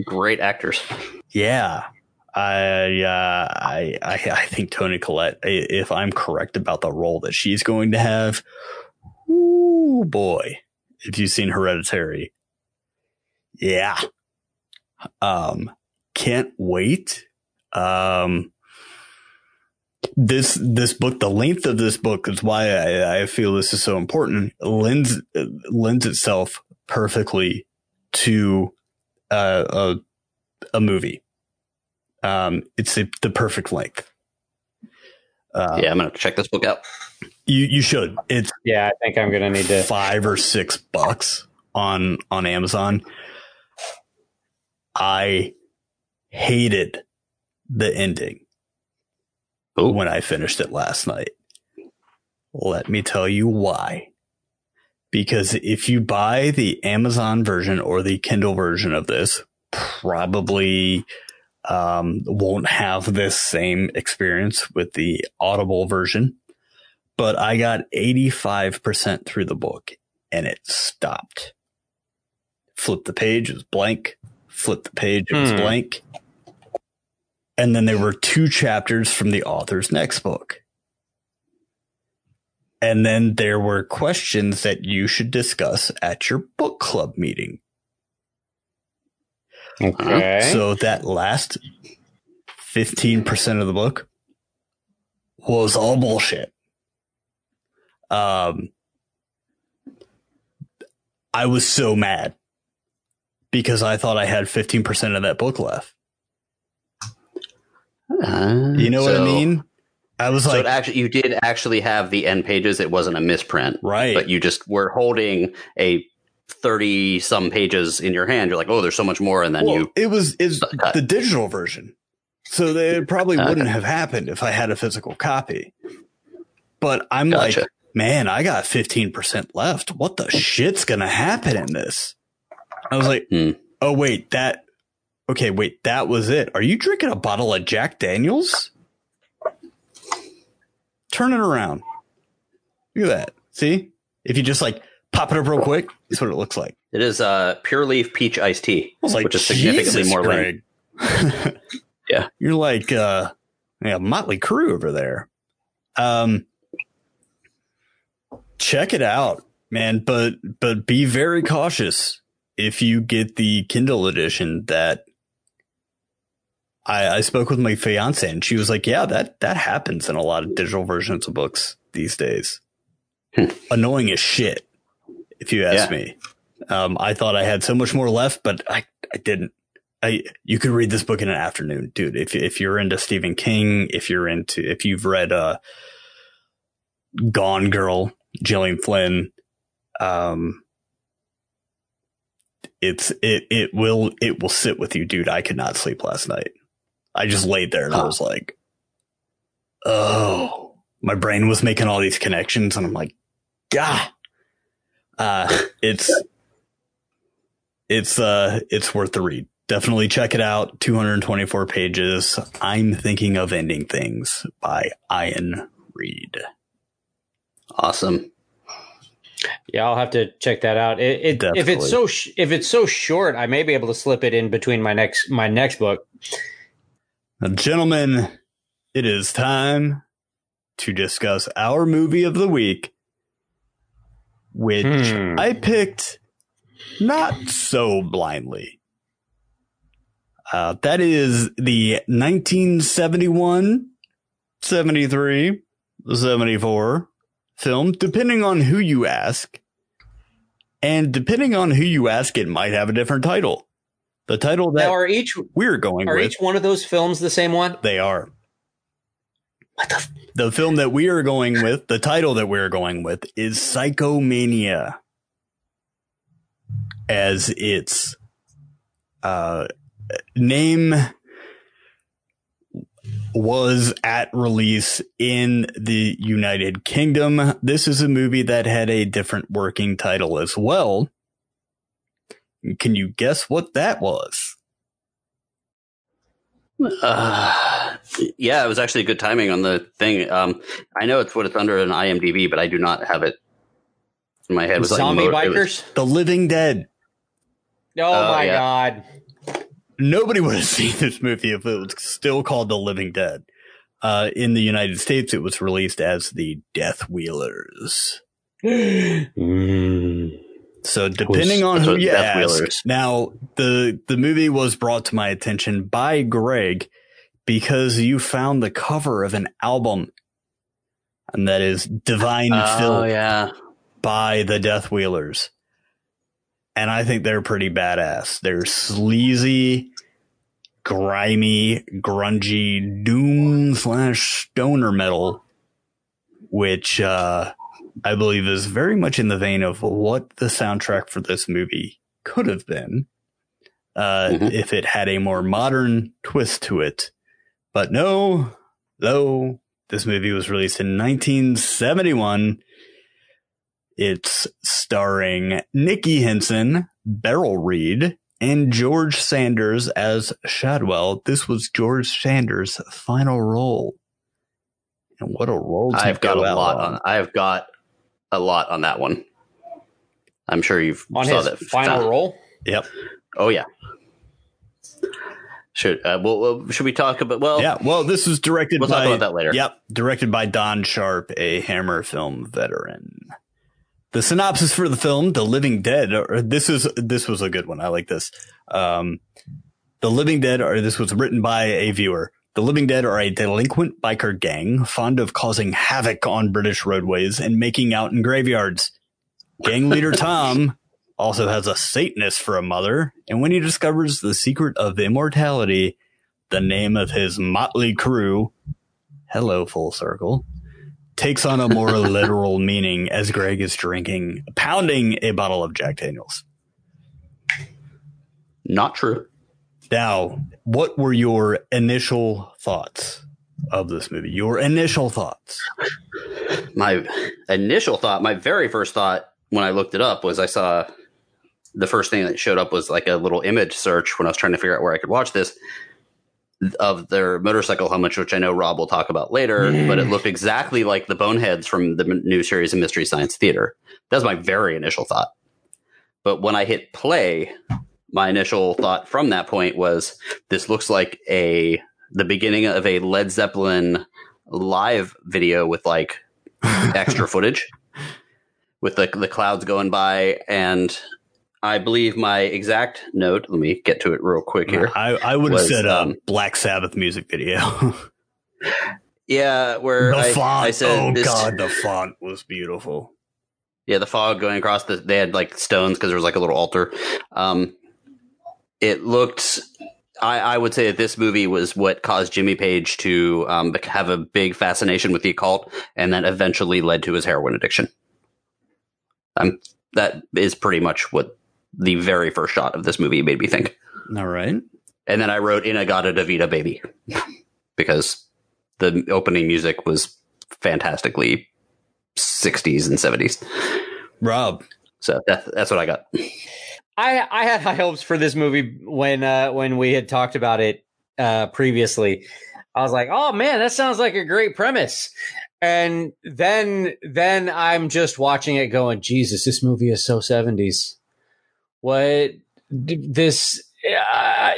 Great actors. Yeah. I, uh, I, I, I think Toni Collette, if I'm correct about the role that she's going to have, oh boy, if you've seen Hereditary, yeah. Um, can't wait. Um, this this book, the length of this book is why I, I feel this is so important. lends lends itself perfectly to uh, a a movie. Um, it's a, the perfect length. Uh, yeah, I'm gonna check this book out. You you should. It's yeah, I think I'm gonna need to five or six bucks on on Amazon. I hated the ending Ooh. when I finished it last night. Let me tell you why. Because if you buy the Amazon version or the Kindle version of this, probably um, won't have this same experience with the Audible version. But I got 85% through the book and it stopped. Flip the page, it was blank. Flip the page, it was hmm. blank. And then there were two chapters from the author's next book. And then there were questions that you should discuss at your book club meeting. Okay. So that last 15% of the book was all bullshit. Um, I was so mad because I thought I had 15% of that book left. Uh, You know what I mean? I was So like, it actually, you did actually have the end pages. It wasn't a misprint, right. but you just were holding a thirty some pages in your hand. You're like, oh, there's so much more, and then well, you it was is the digital version. So they- it probably Okay. wouldn't have happened if I had a physical copy. But I'm Gotcha. like, man, I got 15% left. What the shit's going to happen in this? I was like, Hmm. oh, wait, that, okay, wait, that was it. Are you drinking a bottle of Jack Daniels? Turn it around. Look at that. See? If you just like pop it up real quick, that's what it looks like. It is uh, pure leaf peach iced tea, like, which is significantly Jesus, more. Greg. Yeah. You're like uh yeah, Motley Crue over there. Um check it out, man, but but be very cautious if you get the Kindle edition that I, I spoke with my fiance and she was like, Yeah, that that happens in a lot of digital versions of books these days. Hmm. Annoying as shit, if you ask Yeah. me. Um, I thought I had so much more left, but I, I didn't. I, you could read this book in an afternoon, dude. If, if you're into Stephen King, if you're into, if you've read, uh, Gone Girl, Gillian Flynn, um, it's, it, it will, it will sit with you, dude. I could not sleep last night. I just laid there and I was like, oh, my brain was making all these connections and I'm like, God, uh, it's, it's, uh, it's worth the read. Definitely check it out. 224 pages. I'm thinking of ending things by Iain Reid. Awesome. Yeah, I'll have to check that out. It, it, if it's so sh- if it's so short, I may be able to slip it in between my next my next book. Now, gentlemen, it is time to discuss our movie of the week, which Hmm. I picked not so blindly. Uh, that is the 1971, 73, 74 film, depending on who you ask. And depending on who you ask, it might have a different title. The title that Now, are each we're going are with, each one of those films the same one? they are. the, the film that we are going with, the title that we're going with is Psychomania. As its uh, name was at release in the United Kingdom. This is a movie that had a different working title as well. Can you guess what that was? Uh, yeah, it was actually good timing on the thing. Um, I know it's what it's under an IMDb, but I do not have it in my head. It was like Zombie mo- it was- bikers? The Living Dead. oh Oh, my yeah. god! nobody would have seen this movie if it was still called The Living Dead. Uh, in the United States, it was released as the Death Wheelers. Mm. So depending on who you ask, Wheelers. now the the movie was brought to my attention by Greg because you found the cover of an album, and that is Divine Oh Filth yeah, by the Death Wheelers. And I think they're pretty badass. They're sleazy, grimy, grungy doom slash stoner metal, which uh, I believe is very much in the vein of what the soundtrack for this movie could have been uh, Mhm. if it had a more modern twist to it. But no, though this movie was released in 1971. It's starring Nicky Henson, Beryl Reid, and George Sanders as Shadwell. This was George Sanders' final role. And what a role I've got a lot on. on. I've got a lot on that one. I'm sure you've On saw his that final role. Yep. Oh yeah. Should uh, well, well, should we talk about? Well, Yeah. Well, this was directed we'll by talk about that later. Yep, directed by Don Sharp, a Hammer film veteran. The synopsis for the film, The Living Dead, or this is this was a good one. I like this. Um, the Living Dead, or this was written by a viewer. The Living Dead are a delinquent biker gang fond of causing havoc on British roadways and making out in graveyards. Gang leader Tom also has a Satanist for a mother, and when he discovers the secret of immortality, the name of his motley crew, hello, full circle, takes on a more literal meaning as Greg is drinking, pounding a bottle of Jack Daniels. Not true. Now, what were your initial thoughts of this movie? Your initial thoughts? My initial thought, my very first thought when I looked it up was I saw the first thing that showed up was like a little image search when I was trying to figure out where I could watch this of their motorcycle helmets, which I know Rob will talk about later, mm. but it looked exactly like the boneheads from the new series of Mystery Science Theater. That was my very initial thought. But when I hit play, my initial thought from that point was this looks like a the beginning of a Led Zeppelin live video with like extra footage with the the clouds going by and I believe my exact note. Let me get to it real quick here. I, I would have said um, Black Sabbath music video. yeah, where the I, font. I said, oh this, god, the font was beautiful. Yeah, the fog going across the. They had like stones because there was like a little altar. Um, it looked. I, I would say that this movie was what caused Jimmy Page to um, have a big fascination with the occult, and then eventually led to his heroin addiction. Um, that is pretty much what the very first shot of this movie made me think. All right. And then I wrote In-A-Gadda-Da-Vida Baby because the opening music was fantastically 60s and 70s. Rob. So that, that's what I got. I I had high hopes for this movie when uh, when we had talked about it uh, previously. I was like, "Oh man, that sounds like a great premise." And then then I'm just watching it going, "Jesus, this movie is so 70s." what this uh,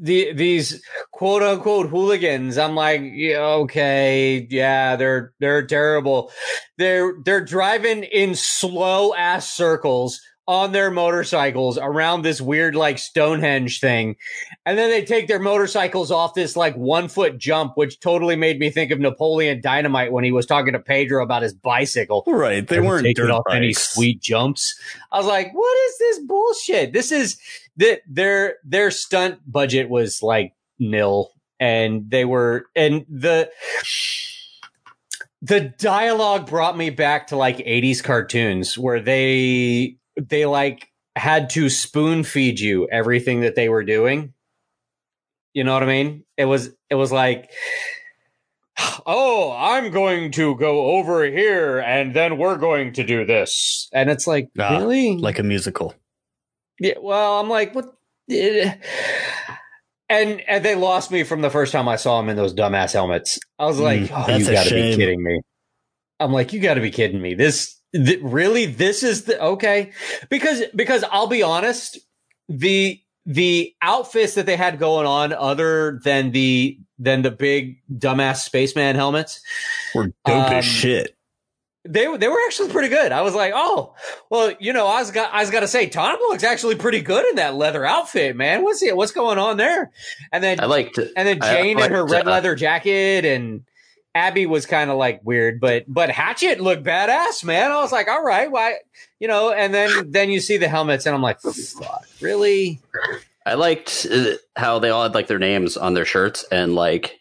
the these quote unquote hooligans i'm like yeah, okay yeah they're they're terrible they're they're driving in slow ass circles on their motorcycles around this weird like Stonehenge thing. And then they take their motorcycles off this like one foot jump, which totally made me think of Napoleon Dynamite when he was talking to Pedro about his bicycle. Right. They weren't taking off bikes. any sweet jumps. I was like, what is this bullshit? This is that their their stunt budget was like nil. And they were and the the dialogue brought me back to like 80s cartoons where they they like had to spoon feed you everything that they were doing. You know what I mean? It was it was like oh, I'm going to go over here and then we're going to do this. And it's like, ah, really? Like a musical. Yeah, well, I'm like, what and and they lost me from the first time I saw them in those dumbass helmets. I was like, mm, oh, you got to be kidding me. I'm like, you got to be kidding me. This Th- really this is the okay because because I'll be honest the the outfits that they had going on other than the than the big dumbass spaceman helmets were dope um, as shit. They they were actually pretty good. I was like, oh, well, you know, I was got I was got to say, Tom looks actually pretty good in that leather outfit, man. What's it? What's going on there? And then I liked, and then Jane in her red uh, leather jacket and Abby was kind of like weird, but but Hatchet looked badass, man. I was like, all right, why, you know? And then then you see the helmets, and I'm like, fuck, really? I liked uh, how they all had like their names on their shirts, and like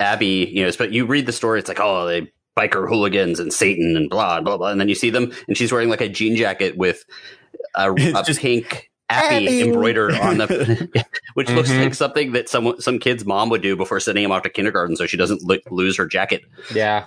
Abby, you know, but you read the story, it's like, oh, they biker hooligans and Satan and blah blah blah, and then you see them, and she's wearing like a jean jacket with a, a just, pink Abby, embroidered on the, which mm-hmm. looks like something that some some kid's mom would do before sending him off to kindergarten, so she doesn't lo- lose her jacket. Yeah.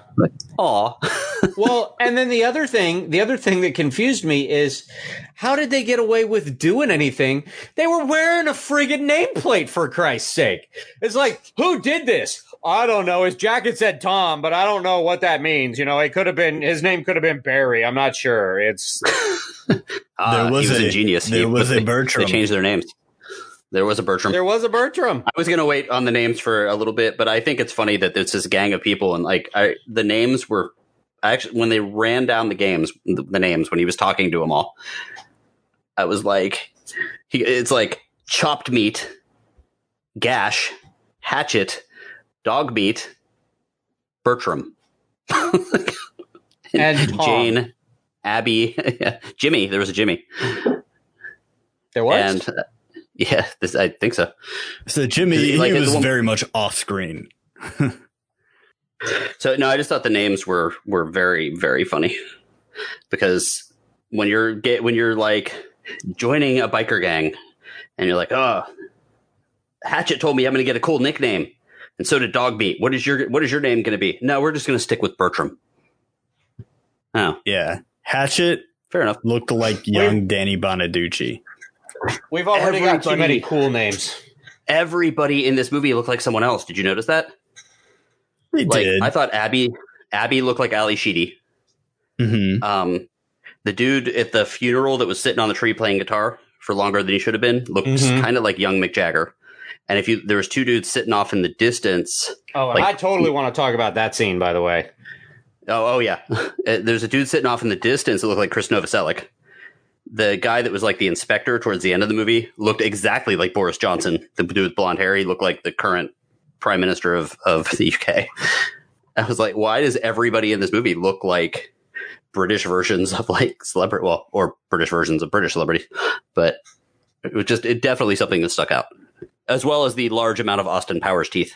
Aw. well, and then the other thing, the other thing that confused me is, how did they get away with doing anything? They were wearing a friggin' nameplate for Christ's sake. It's like, who did this? I don't know. His jacket said Tom, but I don't know what that means. You know, it could have been his name could have been Barry. I'm not sure. It's uh, there was, was a, genius. There he, was a Bertram. They changed their names. There was a Bertram. There was a Bertram. I was going to wait on the names for a little bit, but I think it's funny that it's this gang of people and like I, the names were actually when they ran down the games, the, the names when he was talking to them all. I was like, he, it's like chopped meat, gash, hatchet, Dog Beat, Bertram, And Tom. Jane, Abby, Jimmy. There was a Jimmy, There was. and uh, yeah, this I think so. So Jimmy, Like he was one- very much off screen. So no, I just thought the names were were very very funny because when you're get when you're like joining a biker gang and you're like, oh, Hatchet told me I'm going to get a cool nickname, and so did Dog Meat. What is your what is your name going to be? No, we're just going to stick with Bertram. Oh, Yeah, Hatchet fair enough. looked like young Danny Bonaducci. We've already got too many cool names. Everybody in this movie looked like someone else. Did you notice that? They Like did. I thought Abby Abby looked like Ally Sheedy. hmm Um, the dude at the funeral that was sitting on the tree playing guitar for longer than he should have been looked Mhm. kind of like young Mick Jagger. And if you there was two dudes sitting off in the distance. Oh, Like- I totally want to talk about that scene, by the way. Oh, oh yeah. Uh, There's a dude sitting off in the distance that looked like Chris Novoselic. The guy that was like the inspector towards the end of the movie looked exactly like Boris Johnson. The dude with blonde hair, he looked like the current prime minister of of the UK. I was like, why does everybody in this movie look like British versions of like celebrity, well, or British versions of British celebrities? But it was just, it definitely something that stuck out, as well as the large amount of Austin Powers teeth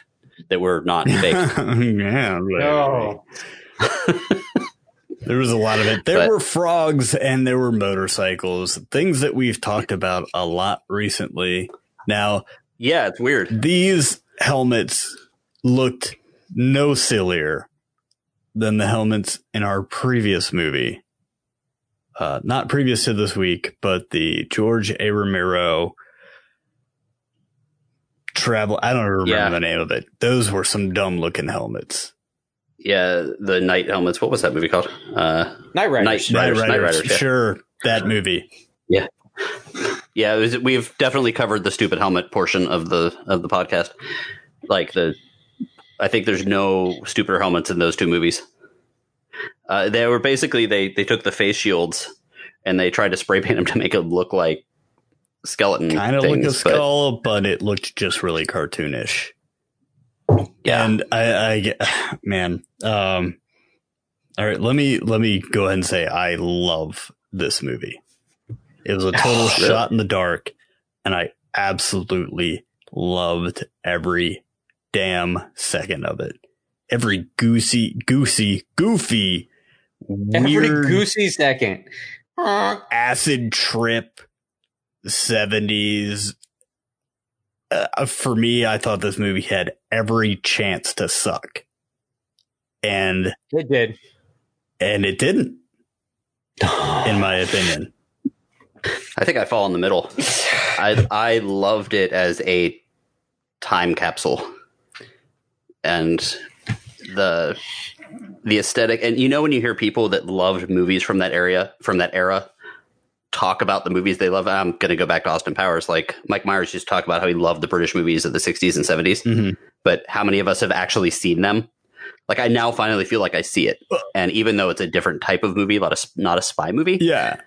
that were not fake. yeah. Oh, There was a lot of it. There But- were frogs and there were motorcycles, things that we've talked about a lot recently. Now, yeah, it's weird. these helmets looked no sillier than the helmets in our previous movie. Uh, not previous to this week, but the George A. Romero travel. I don't remember Yeah. the name of it. Those were some dumb looking helmets. Yeah, the night helmets. What was that movie called? Uh, Knightriders. Night- Riders, Knightriders, yeah. Sure, that movie. Yeah, it was, we've definitely covered the stupid helmet portion of the of the podcast. Like the, I think there's no stupider helmets in those two movies. Uh, they were basically they they took the face shields and they tried to spray paint them to make it look like skeleton Kind of like a things, but- skull, but it looked just really cartoonish. yeah, And I, I man, um, all right, let me, let me go ahead and say I love this movie. It was a total Oh, really? shot in the dark and I absolutely loved every damn second of it. Every goosey, goosey, goofy, Every goosey second. acid trip 70s uh, for me i thought this movie had every chance to suck and It did. and it didn't in my opinion I think I fall in the middle. I I loved it as a time capsule, and the the aesthetic. And you know when you hear people that loved movies from that area, from that era, talk about the movies they love. I'm going to go back to Austin Powers. Like Mike Myers to talk about how he loved the British movies of the 60s and 70s, Mhm. but how many of us have actually seen them? Like I now finally feel like I see it, and even though it's a different type of movie, not a not a spy movie, yeah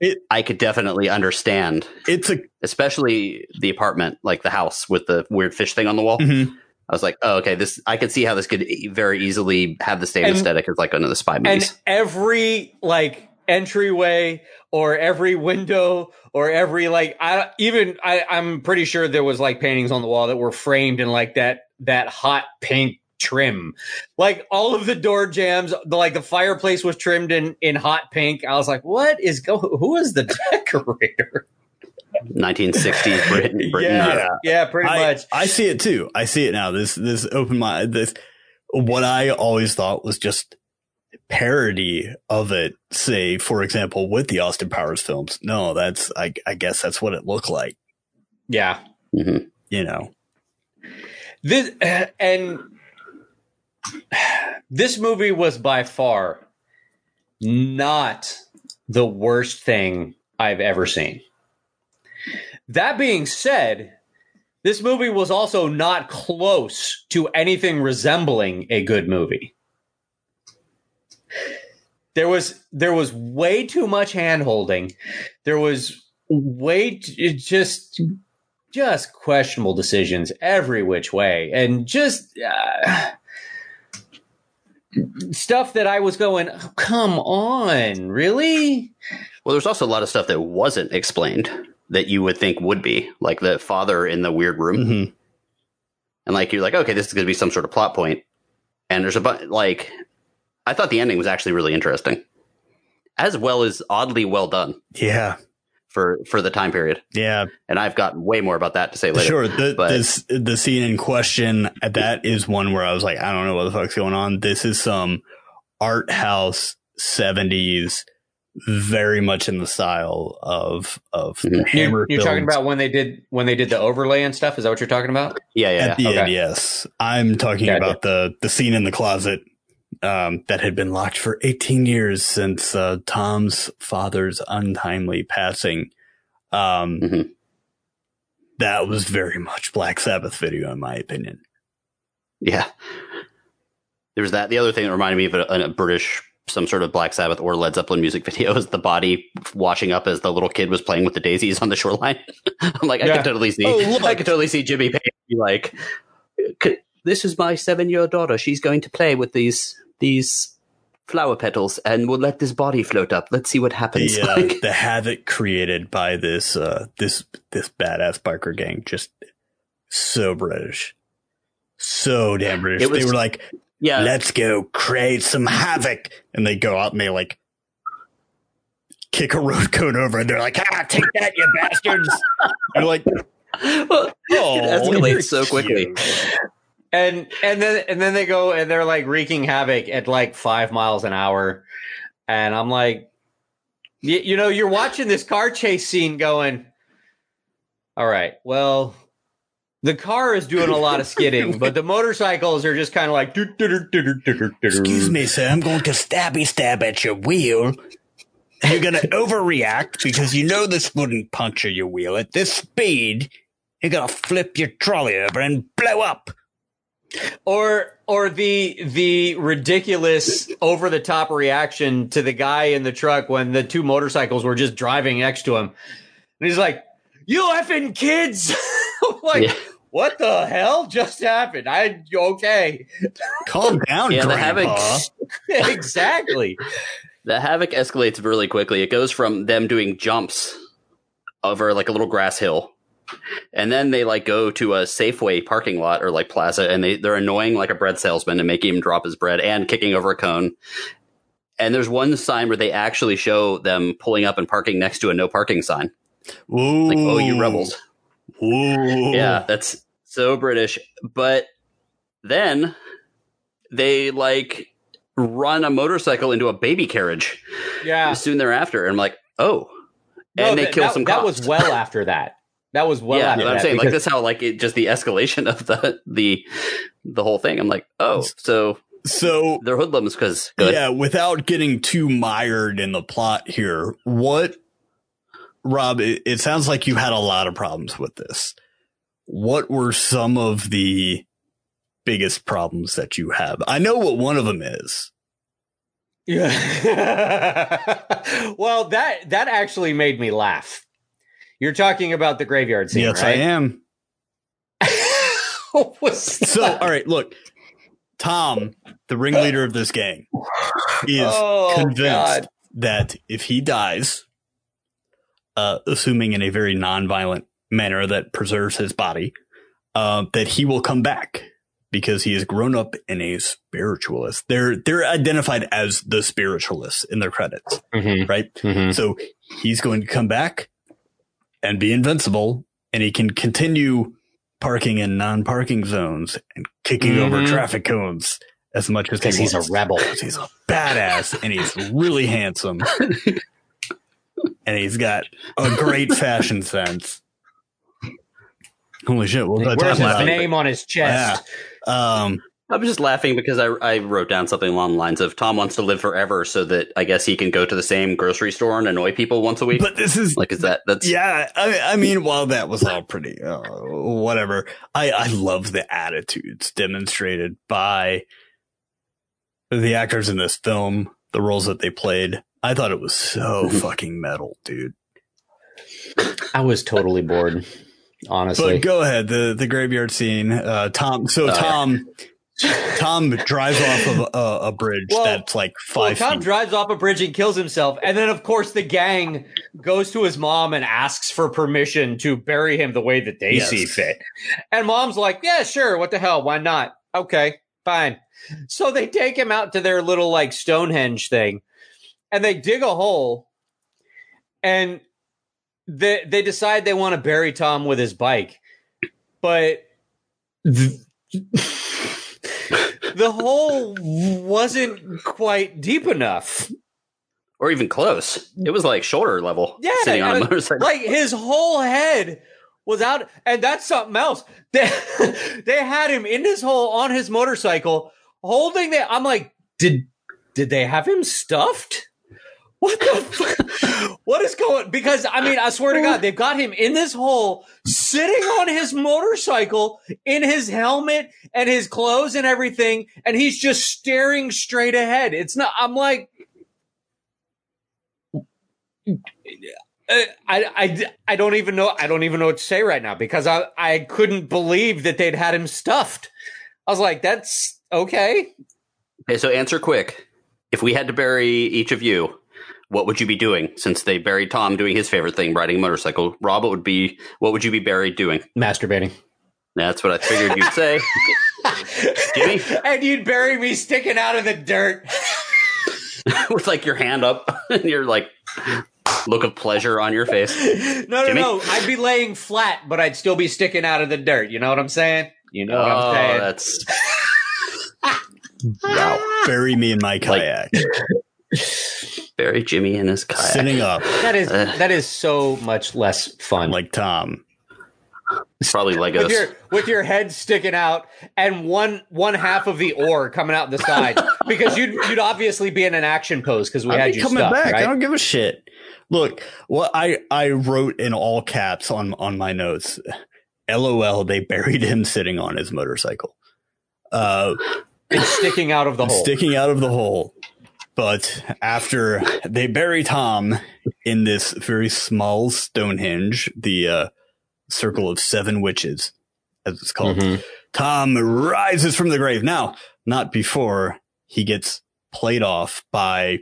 it I could definitely understand it's a especially the apartment, like the house with the weird fish thing on the wall. Mhm. I was like, oh, okay, this I could see how this could very easily have the same And- aesthetic as like the spy And movies. every like entryway or every window or every like I even I I'm pretty sure there was like paintings on the wall that were framed in like that that hot pink trim. Like all of the door jambs, the like the fireplace was trimmed in in hot pink. I was like, what is go who is the decorator? 1960s Britain. Britain yeah, uh, yeah, pretty I, much. I see it too i see it now this this open my this what i always thought was just parody of it say for example with the austin powers films no that's i, I guess that's what it looked like Yeah. mhm. you know This and this movie was by far not the worst thing I've ever seen. That being said, this movie was also not close to anything resembling a good movie. There was there was way too much hand holding. There was way t- just just questionable decisions every which way, and just uh, stuff that I was going, oh, come on, really? Well, there's also a lot of stuff that wasn't explained that you would think would be, like the father in the weird room. Mm-hmm. And like you're like, okay, this is going to be some sort of plot point. And there's a bunch like I thought the ending was actually really interesting, as well as oddly well done Yeah. for for the time period. Yeah. And I've got way more about that to say later. Sure. The, but- this, the scene in question, that is one where I was like, I don't know what the fuck's going on. This is some art house 70s, very much in the style of, of Mhm. Hammer. You're talking about when they did when they did the overlay and stuff. Is that what you're talking about? Yeah, yeah, At the Okay. end, yes. I'm talking Gotcha. about the, the scene in the closet. Um, that had been locked for 18 years since uh, Tom's father's untimely passing. Um, Mhm. That was very much Black Sabbath video, in my opinion. yeah. There was that. The other thing that reminded me of a, a British, some sort of Black Sabbath or Led Zeppelin music video is the body washing up as the little kid was playing with the daisies on the shoreline. I'm like, I could totally see, Oh, look. I could totally see Jimmy Page be like, "This is my seven-year-old daughter. She's going to play with these these flower petals, and we'll let this body float up. Let's see what happens." the uh, Like- the havoc created by this uh this this badass biker gang just so British, so damn British. Was- they were like, yeah, "Let's go create some havoc," and they go out and they like kick a road code over, and they're like, "Ah, take that, you bastards!" They're like, Well, "Oh, it escalates so quickly. cute." And and then and then they go and they're like wreaking havoc at like five miles an hour, and I'm like, you, you know, you're watching this car chase scene, going, all right, well. The car is doing a lot of skidding, but the motorcycles are just kind of like. Excuse me, sir. I'm going to stabby stab at your wheel. You're going to overreact because you know this wouldn't puncture your wheel at this speed. You're going to flip your trolley over and blow up. Or or the the ridiculous over the top reaction to the guy in the truck when the two motorcycles were just driving next to him and he's like you effing kids like Yeah. what the hell just happened i okay Calm down, yeah, the havoc. exactly The havoc escalates really quickly. It goes from them doing jumps over like a little grass hill. And then they like go to a Safeway parking lot or like plaza and they, they're annoying like a bread salesman and making him drop his bread and kicking over a cone. And there's one sign where they actually show them pulling up and parking next to a no parking sign. Ooh. Like, oh, you rebels. Ooh. Yeah, that's so British. But then they like run a motorcycle into a baby carriage yeah soon thereafter. And I'm like, oh. And No, they that- kill that, some that was well after that that was well yeah, after but I'm that saying like because- that's how like it just the escalation of the the the whole thing. I'm like, oh, so So, they're hoodlums because yeah, without getting too mired in the plot here, what, Rob, it, it sounds like you had a lot of problems with this. What were some of the biggest problems that you have? I know what one of them is. Yeah. well, that that actually made me laugh. You're talking about the graveyard scene, yes, right? I am. So, all right, look, Tom, the ringleader of this gang, is Oh, convinced God. that if he dies, uh, assuming in a very nonviolent manner that preserves his body, uh, that he will come back because he has grown up in a spiritualist. They're they're identified as the spiritualists in their credits, Mhm, right? mhm. So he's going to come back and be invincible, and he can continue parking in non-parking zones and kicking over Mhm. traffic cones as much as he because he's a rebel. he's a badass and he's really handsome. and he's got a great fashion sense. Holy shit! We'll He talk wears his name on his chest. Um, I'm just laughing because I, I wrote down something along the lines of Tom wants to live forever so that I guess he can go to the same grocery store and annoy people once a week. but this is like, is that that's yeah. I, I mean, while that was all pretty, uh, whatever. I I love the attitudes demonstrated by the actors in this film, the roles that they played. I thought it was so fucking metal, dude. I was totally bored. honestly. But go ahead. The the graveyard scene. Uh, Tom. So Tom. Tom drives off of a, a bridge Well- that's like five. Well, Tom feet. drives off a bridge and kills himself, and then of course the gang goes to his mom and asks for permission to bury him the way that they Yes. see fit. And mom's like, "Yeah, sure. What the hell? Why not? Okay, fine." So they take him out to their little like Stonehenge thing, and they dig a hole, and they they decide they want to bury Tom with his bike, but. th- the hole wasn't quite deep enough. or even close. It was like shoulder level. Yeah, sitting on a motorcycle. Like his whole head was out, and that's something else. They, they had him in this hole on his motorcycle, holding the. I'm like, did did they have him stuffed? What the? Fuck? What is going? Because I mean, I swear to God, they've got him in this hole, sitting on his motorcycle, in his helmet and his clothes and everything, and he's just staring straight ahead. It's not. I'm like, I, I, I don't even know I don't even know what to say right now because I I couldn't believe that they'd had him stuffed. I was like, that's okay. Okay, so answer quick. If we had to bury each of you, what would you be doing? Since they buried Tom doing his favorite thing, riding a motorcycle. Rob, what would be what would you be buried doing? Masturbating. That's what I figured you'd say. Jimmy? and you'd bury me sticking out of the dirt. With like your hand up and your like look of pleasure on your face. No, no, Jimmy? no. I'd be laying flat, but I'd still be sticking out of the dirt. You know what I'm saying? You know what oh, I'm saying? that's Wow. Bury me in my kayak. Bury Jimmy in his kayak. Sitting up That is Uh. that is so much less fun. like Tom. It's probably Legos. with your with your head sticking out and one one half of the oar coming out the side because you'd you'd obviously be in an action pose because we I'll had be you coming stuffed, back. I don't give a shit. Look, what I I wrote in all caps on on my notes. LOL. They buried him sitting on his motorcycle, uh, It's sticking out of the hole. sticking out of the hole. But after they bury Tom in this very small Stonehenge, the uh, Circle of Seven Witches, as it's called, Mhm. Tom rises from the grave. Now, not before he gets played off by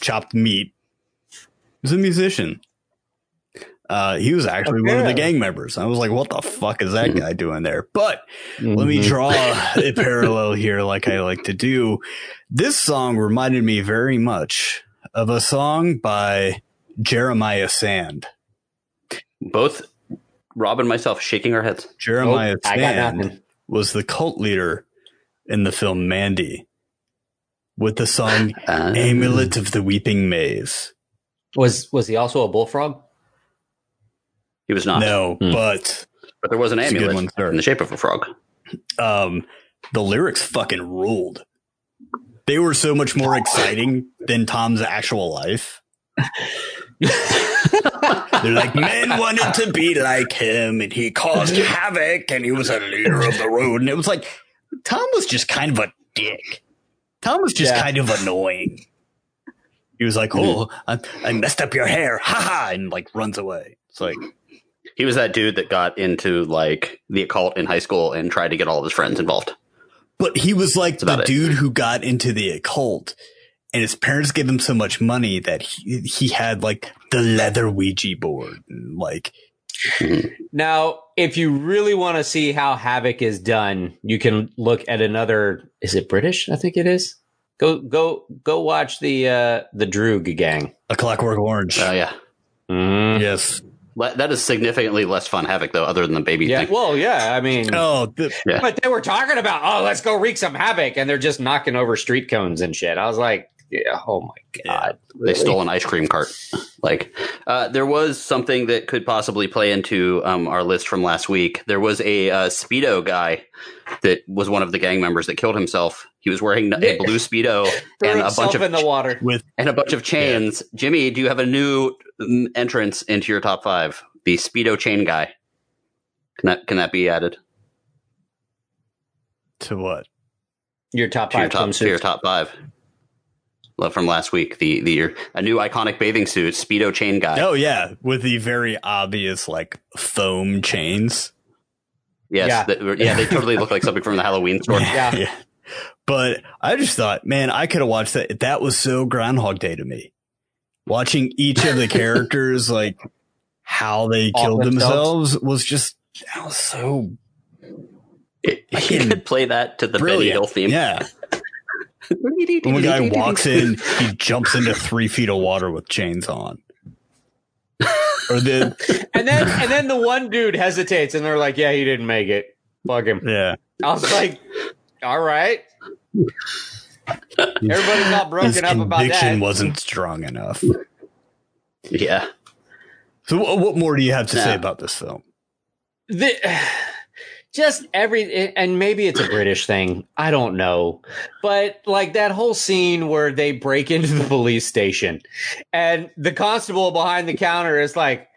chopped meat. He's a musician. Uh, he was actually one of the gang members. I was like, what the fuck is that guy doing there? But let me Mhm. draw a parallel here, like I like to do. This song reminded me very much of a song by Jeremiah Sand. Both Rob and myself shaking our heads. Jeremiah Nope, I got Sand was the cult leader in the film Mandy with the song Uh, Amulet of the Weeping Maze. Was was he also a bullfrog? He was not. No, Hmm. but But there was an It's a good amulet one, in the shape of a frog. um, the lyrics fucking ruled. They were so much more exciting than Tom's actual life. They're like, men wanted to be like him, and he caused havoc, and he was a leader of the road. And it was like, Tom was just kind of a dick. Tom was just Yeah. kind of annoying. He was like, mm-hmm. "Oh, I, I messed up your hair, ha ha," and like runs away. It's like, He was that dude that got into like the occult in high school and tried to get all of his friends involved. But he was like the about it. dude who got into the occult, and his parents gave him so much money that he he had like the leather Ouija board, and like Now, if you really want to see how Havoc is done, you can look at another. Is it British? I think it is. Go go go watch the uh the Droog gang. a Clockwork Orange. Oh yeah, Mm. yes. Le- that is significantly less fun havoc though, other than the baby Yeah. thing. Well, yeah. I mean, Oh, the, Yeah. but they were talking about, oh, let's go wreak some havoc, and they're just knocking over street cones and shit. I was like, yeah, oh my god, They stole an ice cream cart. Like, uh, there was something that could possibly play into um, our list from last week. There was a uh, speedo guy that was one of the gang members that killed himself. He was wearing a blue speedo and a bunch of in the water. with and a bunch of chains. Jimmy, do you have a new mm, entrance into your top five? The speedo chain guy. Can that can that be added to what? Your top to your five top to your top five? From last week. The the a new iconic bathing suit, speedo chain guy. Oh yeah, with the very obvious like foam chains. Yes, Yeah. the- yeah, they totally look like something from the Halloween store. Yeah. But I just thought, man, I could have watched that. That was so Groundhog Day to me. Watching each of the characters, like how they Off killed themselves. themselves, was just that was so You could play that to the Benny. Hill theme. Yeah. When the guy walks in, he jumps into three feet of water with chains on. Or the And then and then the one dude hesitates, and they're like, "Yeah, he didn't make it. Fuck him." yeah, I was like, "All right." Everybody's all broken his up about that. conviction wasn't strong enough. Yeah. So, what, what more do you have to say about this film? the, just every and maybe it's a british thing i don't know but like that whole scene where they break into the police station and the constable behind the counter is like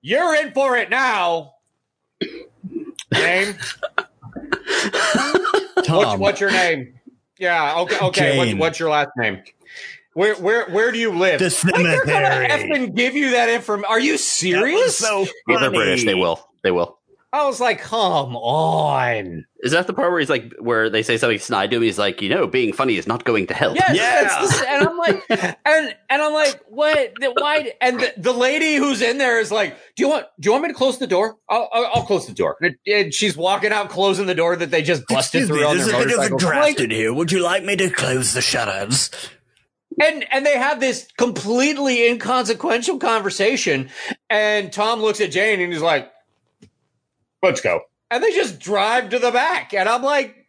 you're in for it now name what's, Tom, what's your name yeah okay okay what's, Jane. what's your last name where where where do you live The like they're gonna effing give you that information are you serious so Well, they're. British. They will. They will. I was like come on Is that the part where he's like, where they say something snide to him? He's like, you know, being funny is not going to help. Yes, Yeah. that's the- and I'm like, and and I'm like, what? The- Why? And the, the lady who's in there is like, do you want do you want me to close the door? I'll I'll, I'll close the door. And, and she's walking out, closing the door that they just busted Excuse me, through on there's their a bit of a motorcycle. draft Like, in here. Would you like me to close the shutters? and and they have this completely inconsequential conversation, and Tom looks at Jane and he's like, "Let's go," and they just drive to the back, and I'm like,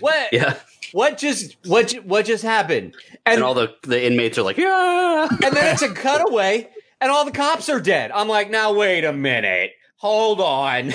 what? Yeah. What just what what just happened? And all the, the inmates are like, yeah. and then it's a cutaway, and all the cops are dead. I'm like, now wait a minute, hold on.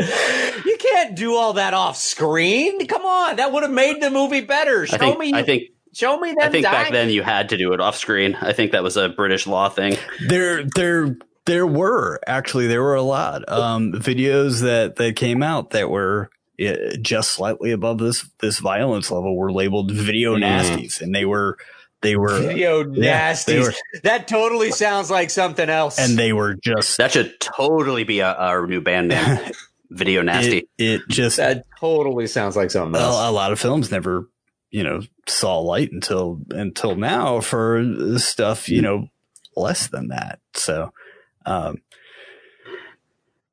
you can't do all that off screen. Come on, that would have made the movie better. Show I think, me, I think, show me them I think back then you had to do it off screen. I think that was a British law thing. There, there, there were actually there were a lot um, videos that that came out that were uh, just slightly above this this violence level were labeled video Mm. nasties, and they were they were Video Yeah, they nasties. were- that totally sounds like something else. and they were just That should totally be a, our new band name. Video Nasty. It, it just that totally sounds like something else. a, a lot of films never you know saw light until until now for stuff you know less than that. So. Um,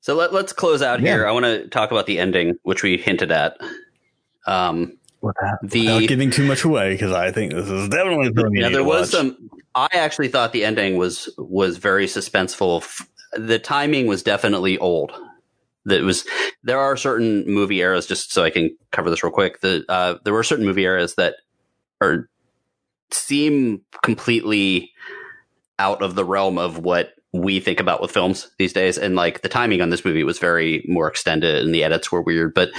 So let, let's close out Yeah. here. I want to talk about the ending, which we hinted at. Um, without, The- without giving too much away, because I think this is definitely something yeah, there was watch. some. I actually thought the ending was was very suspenseful. The timing was definitely old. That was there are certain movie eras. Just so I can cover this real quick. The uh, there were certain movie eras that are seem completely out of the realm of what we think about with films these days. And like the timing on this movie was very more extended, and the edits were weird, but.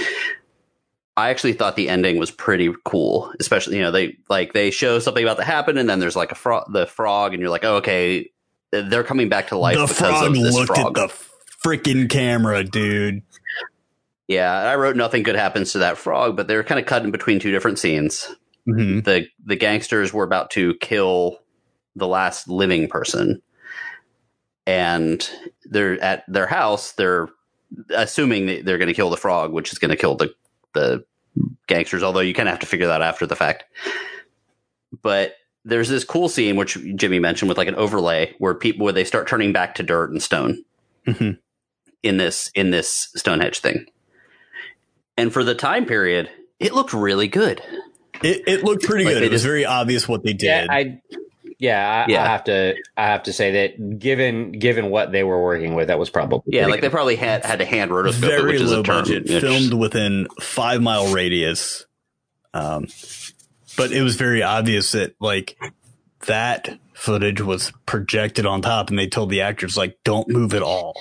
I actually thought the ending was pretty cool, especially you know they like they show something about to happen, and then there's like a frog, the frog, and you're like, oh, okay, they're coming back to life the because frog of this looked frog. at the freaking camera, dude. yeah, I wrote nothing good happens to that frog, but they were kind of cut in between two different scenes. hmm the The gangsters were about to kill the last living person, and they're at their house. They're assuming that they're going to kill the frog, which is going to kill the the gangsters. Although you kind of have to figure that out after the fact. But there's this cool scene which Jimmy mentioned with like an overlay where people where they start turning back to dirt and stone hmm in this in this Stonehenge thing. And for the time period, it looked really good. It, it looked pretty Like good. they It was very obvious what they did. Yeah, I yeah, I, Yeah. I have to I have to say that given given what they were working with, that was probably Yeah, pretty like they probably had had to hand rotoscope it, very which is low a term. budget, It's- filmed within five mile radius. Um, but it was very obvious that like that footage was projected on top, and they told the actors like, "Don't move at all."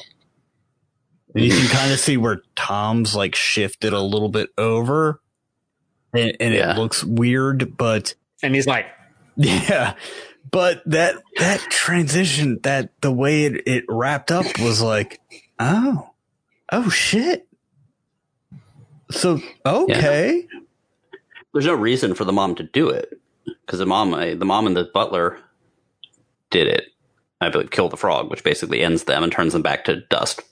And you can kind of see where Tom's like shifted a little bit over, and, and Yeah. it looks weird, but and he's like, yeah. But that that transition, that the way it, it wrapped up was like, oh, oh shit. So okay, there's no reason for the mom to do it because the mom, the mom and the butler did it. I believe kill the frog, which basically ends them and turns them back to dust.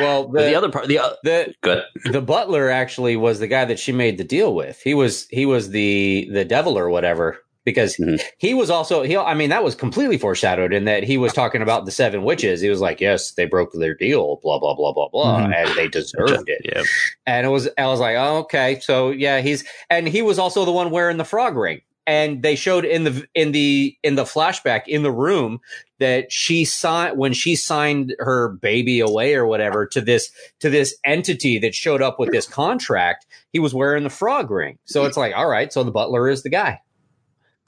Well, the, the other part, the uh, the good, the butler actually was the guy that she made the deal with. He was he was the the devil or whatever because mm-hmm. he was also he I mean that was completely foreshadowed in that he was talking about the seven witches. He was like, "Yes, they broke their deal, blah blah blah blah blah, mm-hmm. and they deserved it." Yep. And it was I was like, oh, "Okay, so yeah, he's and he was also the one wearing the frog ring." And they showed in the in the in the flashback in the room that she signed when she signed her baby away or whatever to this to this entity that showed up with this contract. He was wearing the frog ring, so it's like, all right, so the butler is the guy.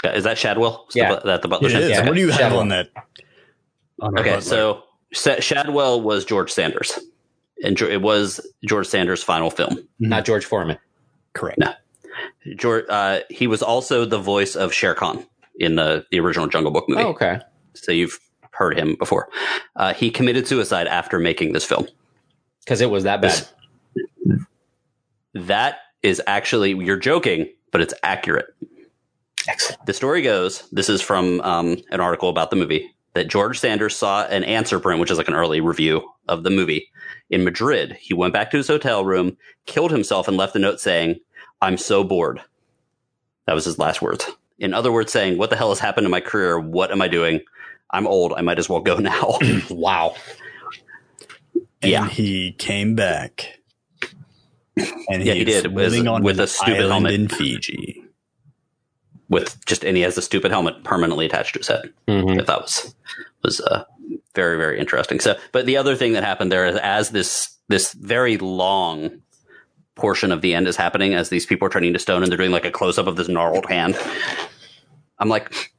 Is that Shadwell? Is yeah, the, that the butler. It is. Yeah. What do you have Shadwell. on that? On Okay, butler? so Shadwell was George Sanders, and it was George Sanders' final film. Not George Foreman. correct. No. George, uh, he was also the voice of Shere Khan in the the original Jungle Book movie. Oh, okay. So you've heard him before. Uh, he committed suicide after making this film. Because it was that bad. That is actually you're joking, but it's accurate. Excellent. The story goes this is from um, an article about the movie that George Sanders saw an answer print, which is like an early review of the movie in Madrid. He went back to his hotel room, killed himself, and left a note saying, I'm so bored. That was his last words. In other words, saying, What the hell has happened to my career? What am I doing? I'm old. I might as well go now. Wow. And yeah. he came back. And Yeah, he did, with- living on with a stupid helmet. in Fiji. With just, and he has a stupid helmet permanently attached to his head. Mhm. I thought was was uh, very very interesting. So, but the other thing that happened there is as this this very long portion of the end is happening, as these people are turning to stone and they're doing like a close up of this gnarled hand. I'm like,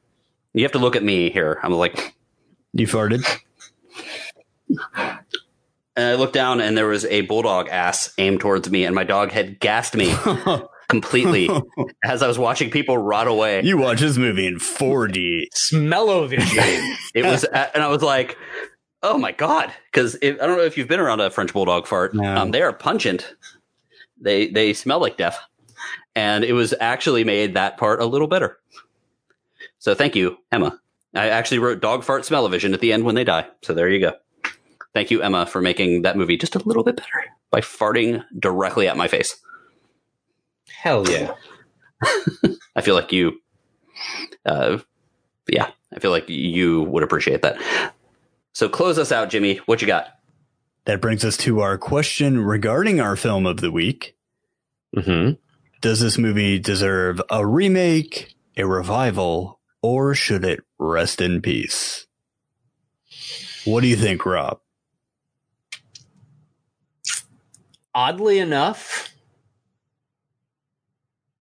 you have to look at me here. I'm like, You farted? and I looked down and there was a bulldog ass aimed towards me, and my dog had gassed me completely as I was watching people rot away. you watch this movie in 4D. Smell-o-vision. It was, and I was like, "Oh my god!" Because I don't know if you've been around a French bulldog fart. No. Um, they are pungent. They they smell like death, and it was actually made that part a little better. So thank you, Emma. I actually wrote "dog fart smell-o-vision" at the end when they die. So there you go. Thank you, Emma, for making that movie just a little bit better by farting directly at my face. Hell yeah. I feel like you, uh, yeah, I feel like you would appreciate that. So close us out, Jimmy. What you got? That brings us to our question regarding our film of the week. Mm-hmm. Does this movie deserve a remake, a revival, or should it rest in peace? What do you think, Rob? Oddly enough,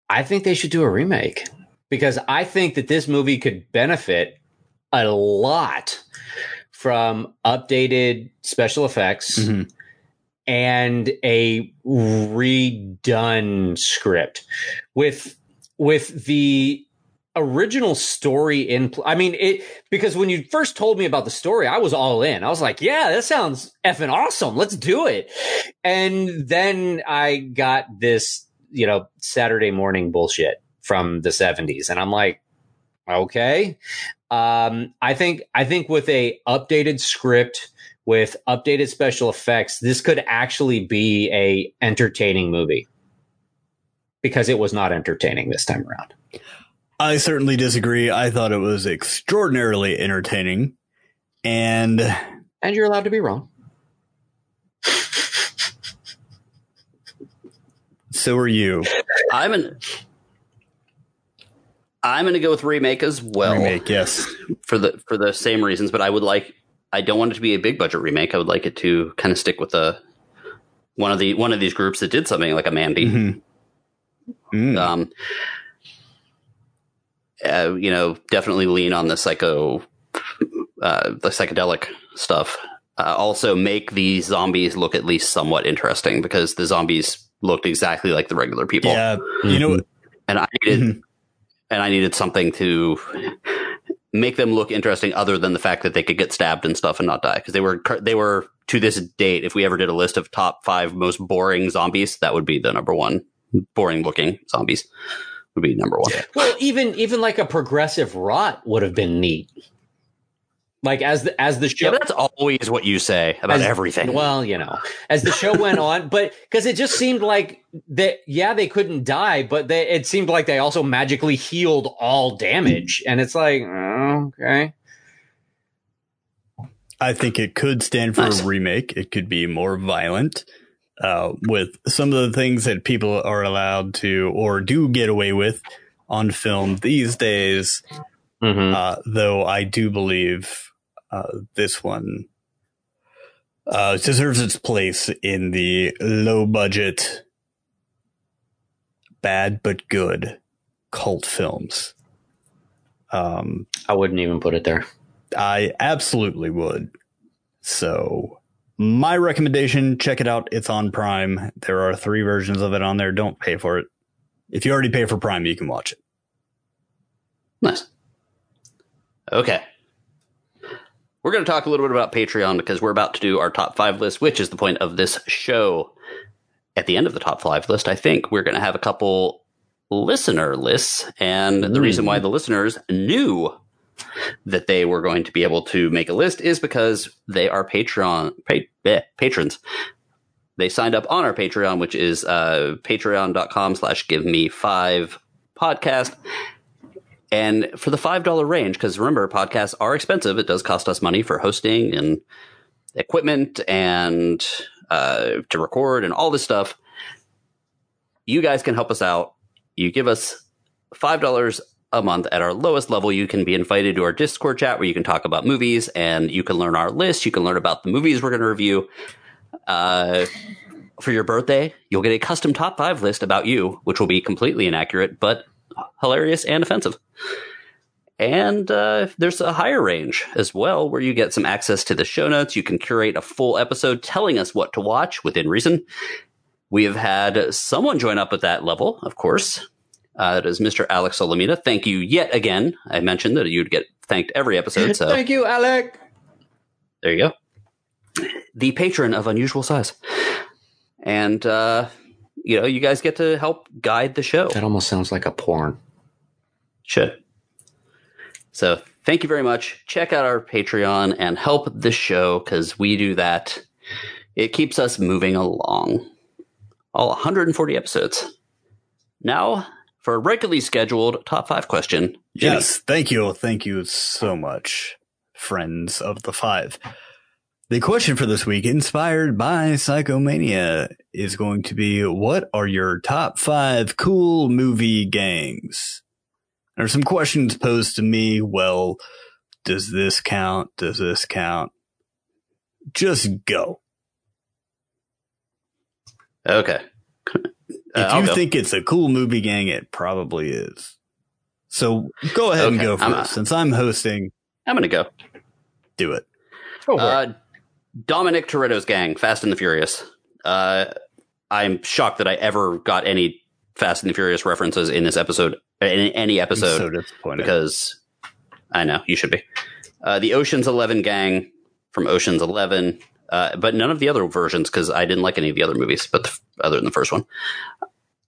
I think they should do a remake because I think that this movie could benefit a lot from updated special effects Mhm. and a redone script with with the original story in pl- I mean it because when you first told me about the story I was all in. I was like, yeah, that sounds effing awesome. Let's do it. And then I got this, you know, Saturday morning bullshit from the 70s and I'm like, okay. Um I think I think with a updated script with updated special effects, this could actually be a entertaining movie. Because it was not entertaining this time around. I certainly disagree. I thought it was extraordinarily entertaining. And And you're allowed to be wrong. so are you. I'm an. I'm going to go with remake as well Remake, yes. for the for the same reasons, but I would like. I don't want it to be a big budget remake. I would like it to kind of stick with the one of the one of these groups that did something like a Mandy. Mhm. Mm. um, uh, you know, definitely lean on the psycho, uh, the psychedelic stuff. Uh, also, make the zombies look at least somewhat interesting because the zombies looked exactly like the regular people, yeah. You know, and I needed, Mhm. and I needed something to make them look interesting, other than the fact that they could get stabbed and stuff and not die because they were they were to this date. If we ever did a list of top five most boring zombies, that would be the number one boring looking zombies would be number one. Well, even even like a progressive rot would have been neat. Like as the as the show, Yeah, but that's always what you say about as- everything. Well, you know, as the show went on, but because it just seemed like that. Yeah, they couldn't die, but they, it seemed like they also magically healed all damage, and it's like okay. I think it could stand for Nice. a remake. It could be more violent uh, with some of the things that people are allowed to or do get away with on film these days. Mm-hmm. Uh, though I do believe uh, this one uh, deserves its place in the low budget, bad but good cult films. Um, I wouldn't even put it there. I absolutely would. So, my recommendation check it out. It's on Prime. There are three versions of it on there. Don't pay for it. If you already pay for Prime, you can watch it. Nice. Okay. We're going to talk a little bit about Patreon because we're about to do our top five list, which is the point of this show. At the end of the top five list, I think we're going to have a couple listener lists. And the reason why the listeners knew that they were going to be able to make a list is because they are Patreon pa- eh, patrons. They signed up on our Patreon, which is uh, patreon.com slash give me five podcast. And for the $5 range, because remember, podcasts are expensive. It does cost us money for hosting and equipment and uh, to record and all this stuff. You guys can help us out. You give us $5 a month at our lowest level. You can be invited to our Discord chat where you can talk about movies and you can learn our list. You can learn about the movies we're going to review. Uh, for your birthday, you'll get a custom top five list about you, which will be completely inaccurate, but hilarious and offensive. And uh, there's a higher range as well, where you get some access to the show notes. You can curate a full episode telling us what to watch within reason. We have had someone join up at that level, of course. Uh, that is Mr. Alex Solomita. Thank you yet again. I mentioned that you'd get thanked every episode, so Thank you, Alec. there you go. The patron of unusual size. And, uh, you know, you guys get to help guide the show. That almost sounds like a porn. Should. So thank you very much. Check out our Patreon and help the show because we do that. It keeps us moving along. All 140 episodes. Now for a regularly scheduled top five question. Jimmy. Yes, thank you. Thank you so much, friends of the five. The question for this week, inspired by Psychomania, is going to be what are your top five cool movie gangs? There are some questions posed to me. Well, does this count? Does this count? Just go. Okay. Uh, If I'll you go. think it's a cool movie gang, it probably is. So go ahead and go for I'm, it. uh, Since I'm hosting, I'm going to go. do it. Go for it. Uh, Dominic Toretto's gang, Fast and the Furious. Uh, I'm shocked that I ever got any Fast and the Furious references in this episode, in any I'm episode, so disappointed. because I know you should be. Uh, the Ocean's Eleven gang from Ocean's Eleven, uh, but none of the other versions because I didn't like any of the other movies, but the, other than the first one.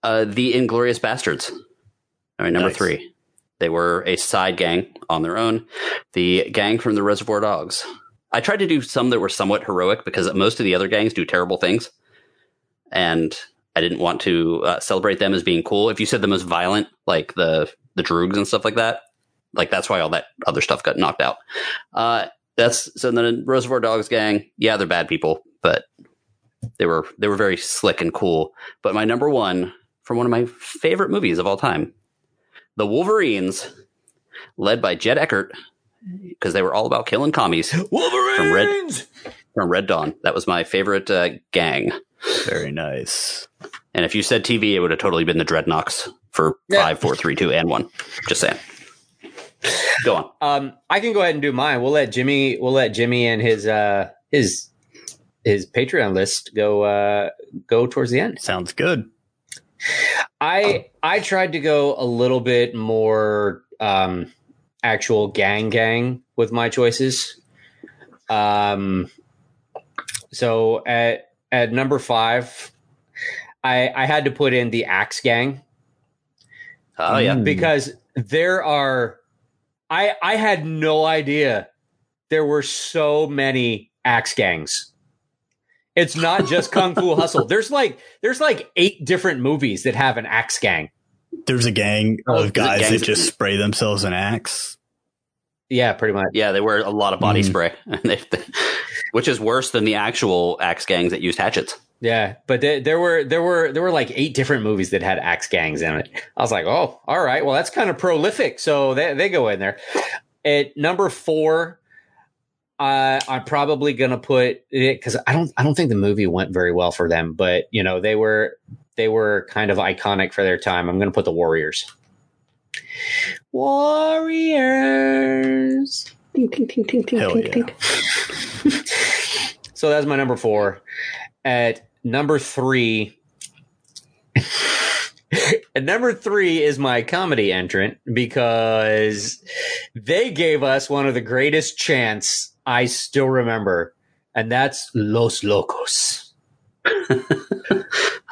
Uh, the Inglourious Basterds. All right, number Nice. three. They were a side gang on their own. The gang from the Reservoir Dogs. I tried to do some that were somewhat heroic because most of the other gangs do terrible things, and I didn't want to uh, celebrate them as being cool. If you said the most violent, like the the Droogs and stuff like that, like that's why all that other stuff got knocked out. Uh, that's so then Reservoir Dogs gang. Yeah, they're bad people, but they were they were very slick and cool. But my number one from one of my favorite movies of all time, The Wolverines, led by Jed Eckert, because they were all about killing commies from Red from Red Dawn. That was my favorite uh, gang. Very nice. And if you said TV, it would have totally been the Dreadnoks for Yeah. five, four, three, two, and one. Just saying. Go on. Um, I can go ahead and do mine. We'll let Jimmy. We'll let Jimmy and his uh his his Patreon list go uh go towards the end. Sounds good. I I tried to go a little bit more um actual gang gang with my choices. Um so at at number 5 I I had to put in the Axe gang Oh yeah, because there are I I had no idea there were so many axe gangs. It's not just Kung Fu Hustle. There's like there's like eight different movies that have an axe gang. There's a gang Oh, of it guys that just spray themselves in axe. Yeah, pretty much. yeah. They wear a lot of body Mm. spray, They- they- which is worse than the actual axe gangs that used hatchets. Yeah, but there, there were there were there were like eight different movies that had axe gangs in it. I was like, oh, all right, well that's kind of prolific. So they they go in there. At number four, uh, I'm probably gonna put it because I don't I don't think the movie went very well for them, but you know they were they were kind of iconic for their time. I'm gonna put the Warriors. Warriors. Ting, ting, ting, ting, ting, Hell ting, yeah. ting. So that's my number four. At number three, at number three is my comedy entrant because they gave us one of the greatest chants I still remember, and that's Los Locos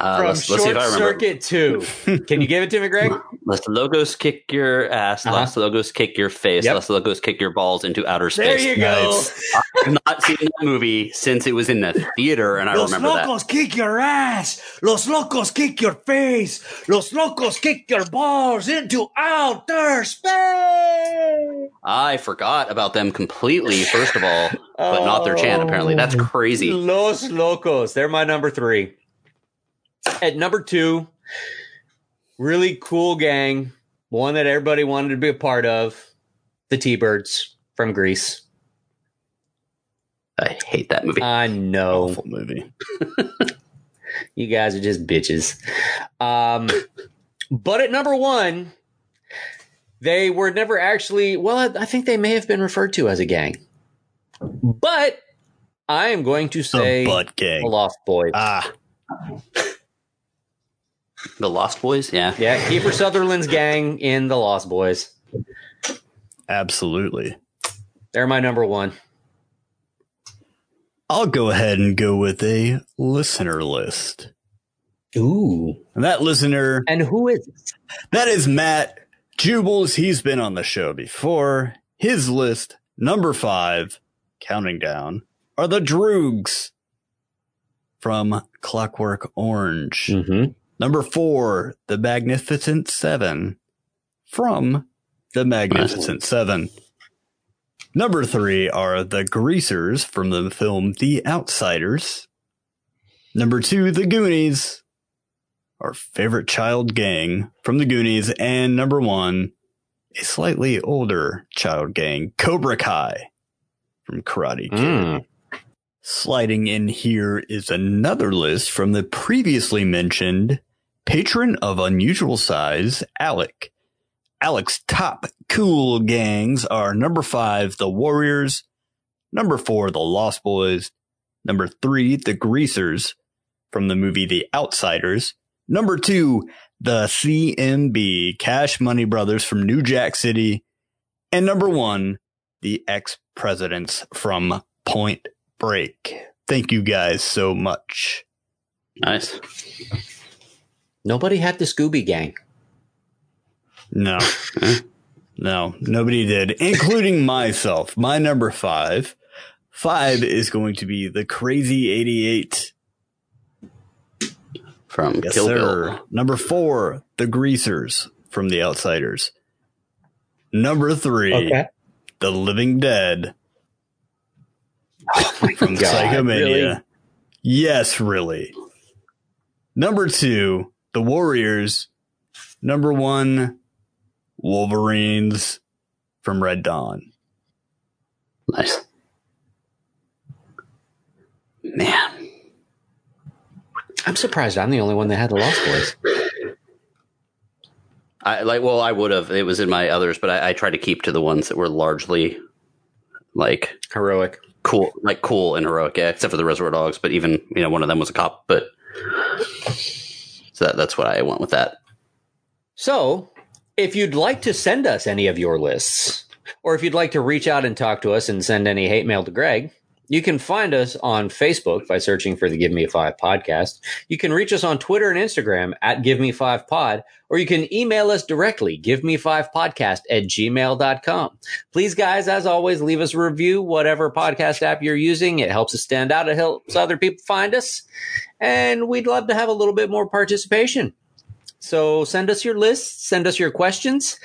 Uh, from let's, let's see Short if I remember. Circuit Two. Can you give it to me, Greg? Let the locos kick your ass. Uh-huh. Let the locos kick your face. Yep. Let the locos kick your balls into outer space. There you go. I've not seen that movie since it was in the theater, and I Los remember that. Los locos kick your ass. Los locos kick your face. Los locos kick your balls into outer space. I forgot about them completely, first of all, but not their chant, apparently. That's crazy. Los Locos. They're my number three. At number two, really cool gang, one that everybody wanted to be a part of, the T Birds from Grease. I hate that movie. I know Awful movie. you guys are just bitches. Um, but at number one, they were never actually, well, I think they may have been referred to as a gang. But I am going to say The say butt the gang. Lost Boys. Ah, the Lost Boys? Yeah. Yeah, Kiefer Sutherland's gang in The Lost Boys. absolutely. They're my number one. I'll go ahead and go with a listener list. Ooh. And that listener, And who is it? that is Matt Jubles. He's been on the show before. His list, number five, counting down, are the Droogs from Clockwork Orange. Mm-hmm. Number four, The Magnificent Seven from The Magnificent Seven. Number three are The Greasers from the film The Outsiders. Number two, The Goonies, our favorite child gang from The Goonies. And number one, a slightly older child gang, Cobra Kai from Karate Kid. Mm. Sliding in here is another list from the previously mentioned patron of unusual size, Alec. Alec's top cool gangs are number five, the Warriors, number four, the Lost Boys, number three, the Greasers from the movie The Outsiders, number two, the CMB, Cash Money Brothers from New Jack City, and number one, the ex presidents from Point Break. Thank you guys so much. Nice. Nobody had the Scooby Gang. No, no, nobody did, including myself. My number five. Five is going to be the Crazy 88. From Yes, Kill sir. Bill. Number four, the Greasers from The Outsiders. Number three, the Living Dead oh from God, Psychomania. really? Yes, really. Number two, the Warriors. Number one, Wolverines from Red Dawn. Nice. Man. I'm surprised I'm the only one that had the Lost Boys. I like well, I would have. It was in my others, but I, I tried to keep to the ones that were largely like Heroic. cool like cool and heroic, yeah, except for the Reservoir Dogs, but even you know, one of them was a cop, but so that, that's what I went with that. So, if you'd like to send us any of your lists, or if you'd like to reach out and talk to us and send any hate mail to Greg, You can find us on Facebook by searching for the Give Me Five podcast. You can reach us on Twitter and Instagram at Give Me Five Pod, or you can email us directly, give me five podcast at gmail.com. Please, guys, as always, leave us a review, whatever podcast app you're using. It helps us stand out. It helps other people find us. And we'd love to have a little bit more participation. So send us your lists, send us your questions.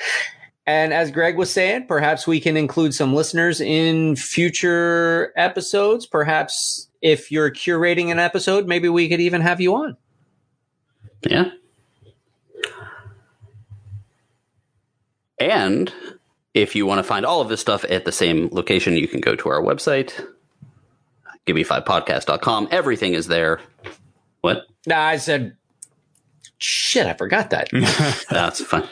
And as Greg was saying, perhaps we can include some listeners in future episodes. Perhaps if you're curating an episode, maybe we could even have you on. Yeah. And if you want to find all of this stuff at the same location, you can go to our website, gimme5podcast.com. Everything is there. What? No, I said, shit, I forgot that. That's fine.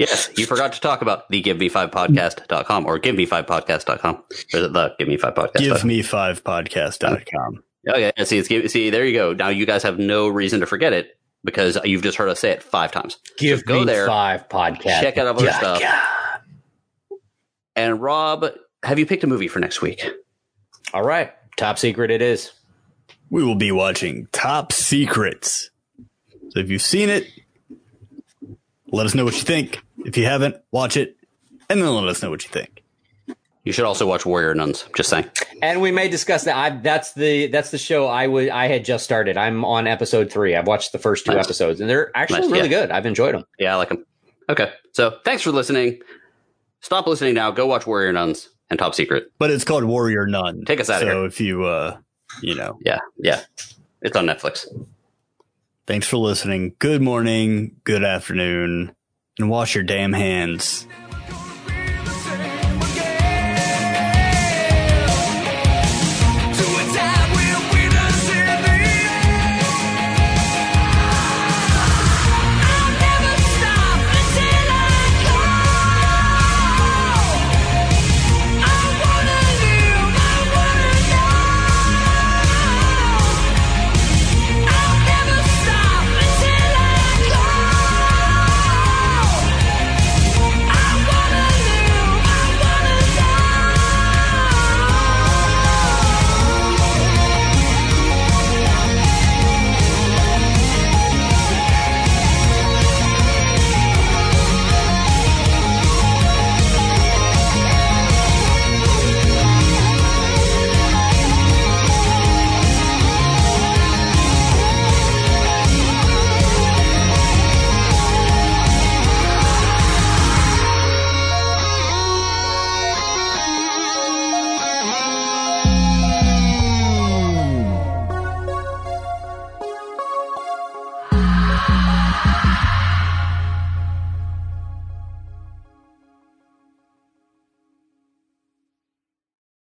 Yes, you forgot to talk about the gimme5podcast.com or gimme5podcast.com. Or is it the gimme5podcast? Give me five podcast.com. Okay, oh, see, it's, see, there you go. Now you guys have no reason to forget it because you've just heard us say it five times. Give So go me there, five podcast. check out other Yeah, stuff. And Rob, have you picked a movie for next week? All right. Top secret it is. We will be watching Top Secrets. So if you've seen it, let us know what you think. If you haven't, watch it and then let us know what you think. You should also watch Warrior Nuns. Just saying. And we may discuss that. I, that's the that's the show I would I had just started. I'm on episode three. I've watched the first two Nice. episodes, and they're actually Nice, really yeah. good. I've enjoyed them. Yeah, I like them. Okay, so thanks for listening. Stop listening now. Go watch Warrior Nuns and Top Secret. But it's called Warrior Nun. Take us out so here. if you, uh, you know, Yeah, yeah. It's on Netflix. thanks for listening. Good morning, good afternoon, and wash your damn hands.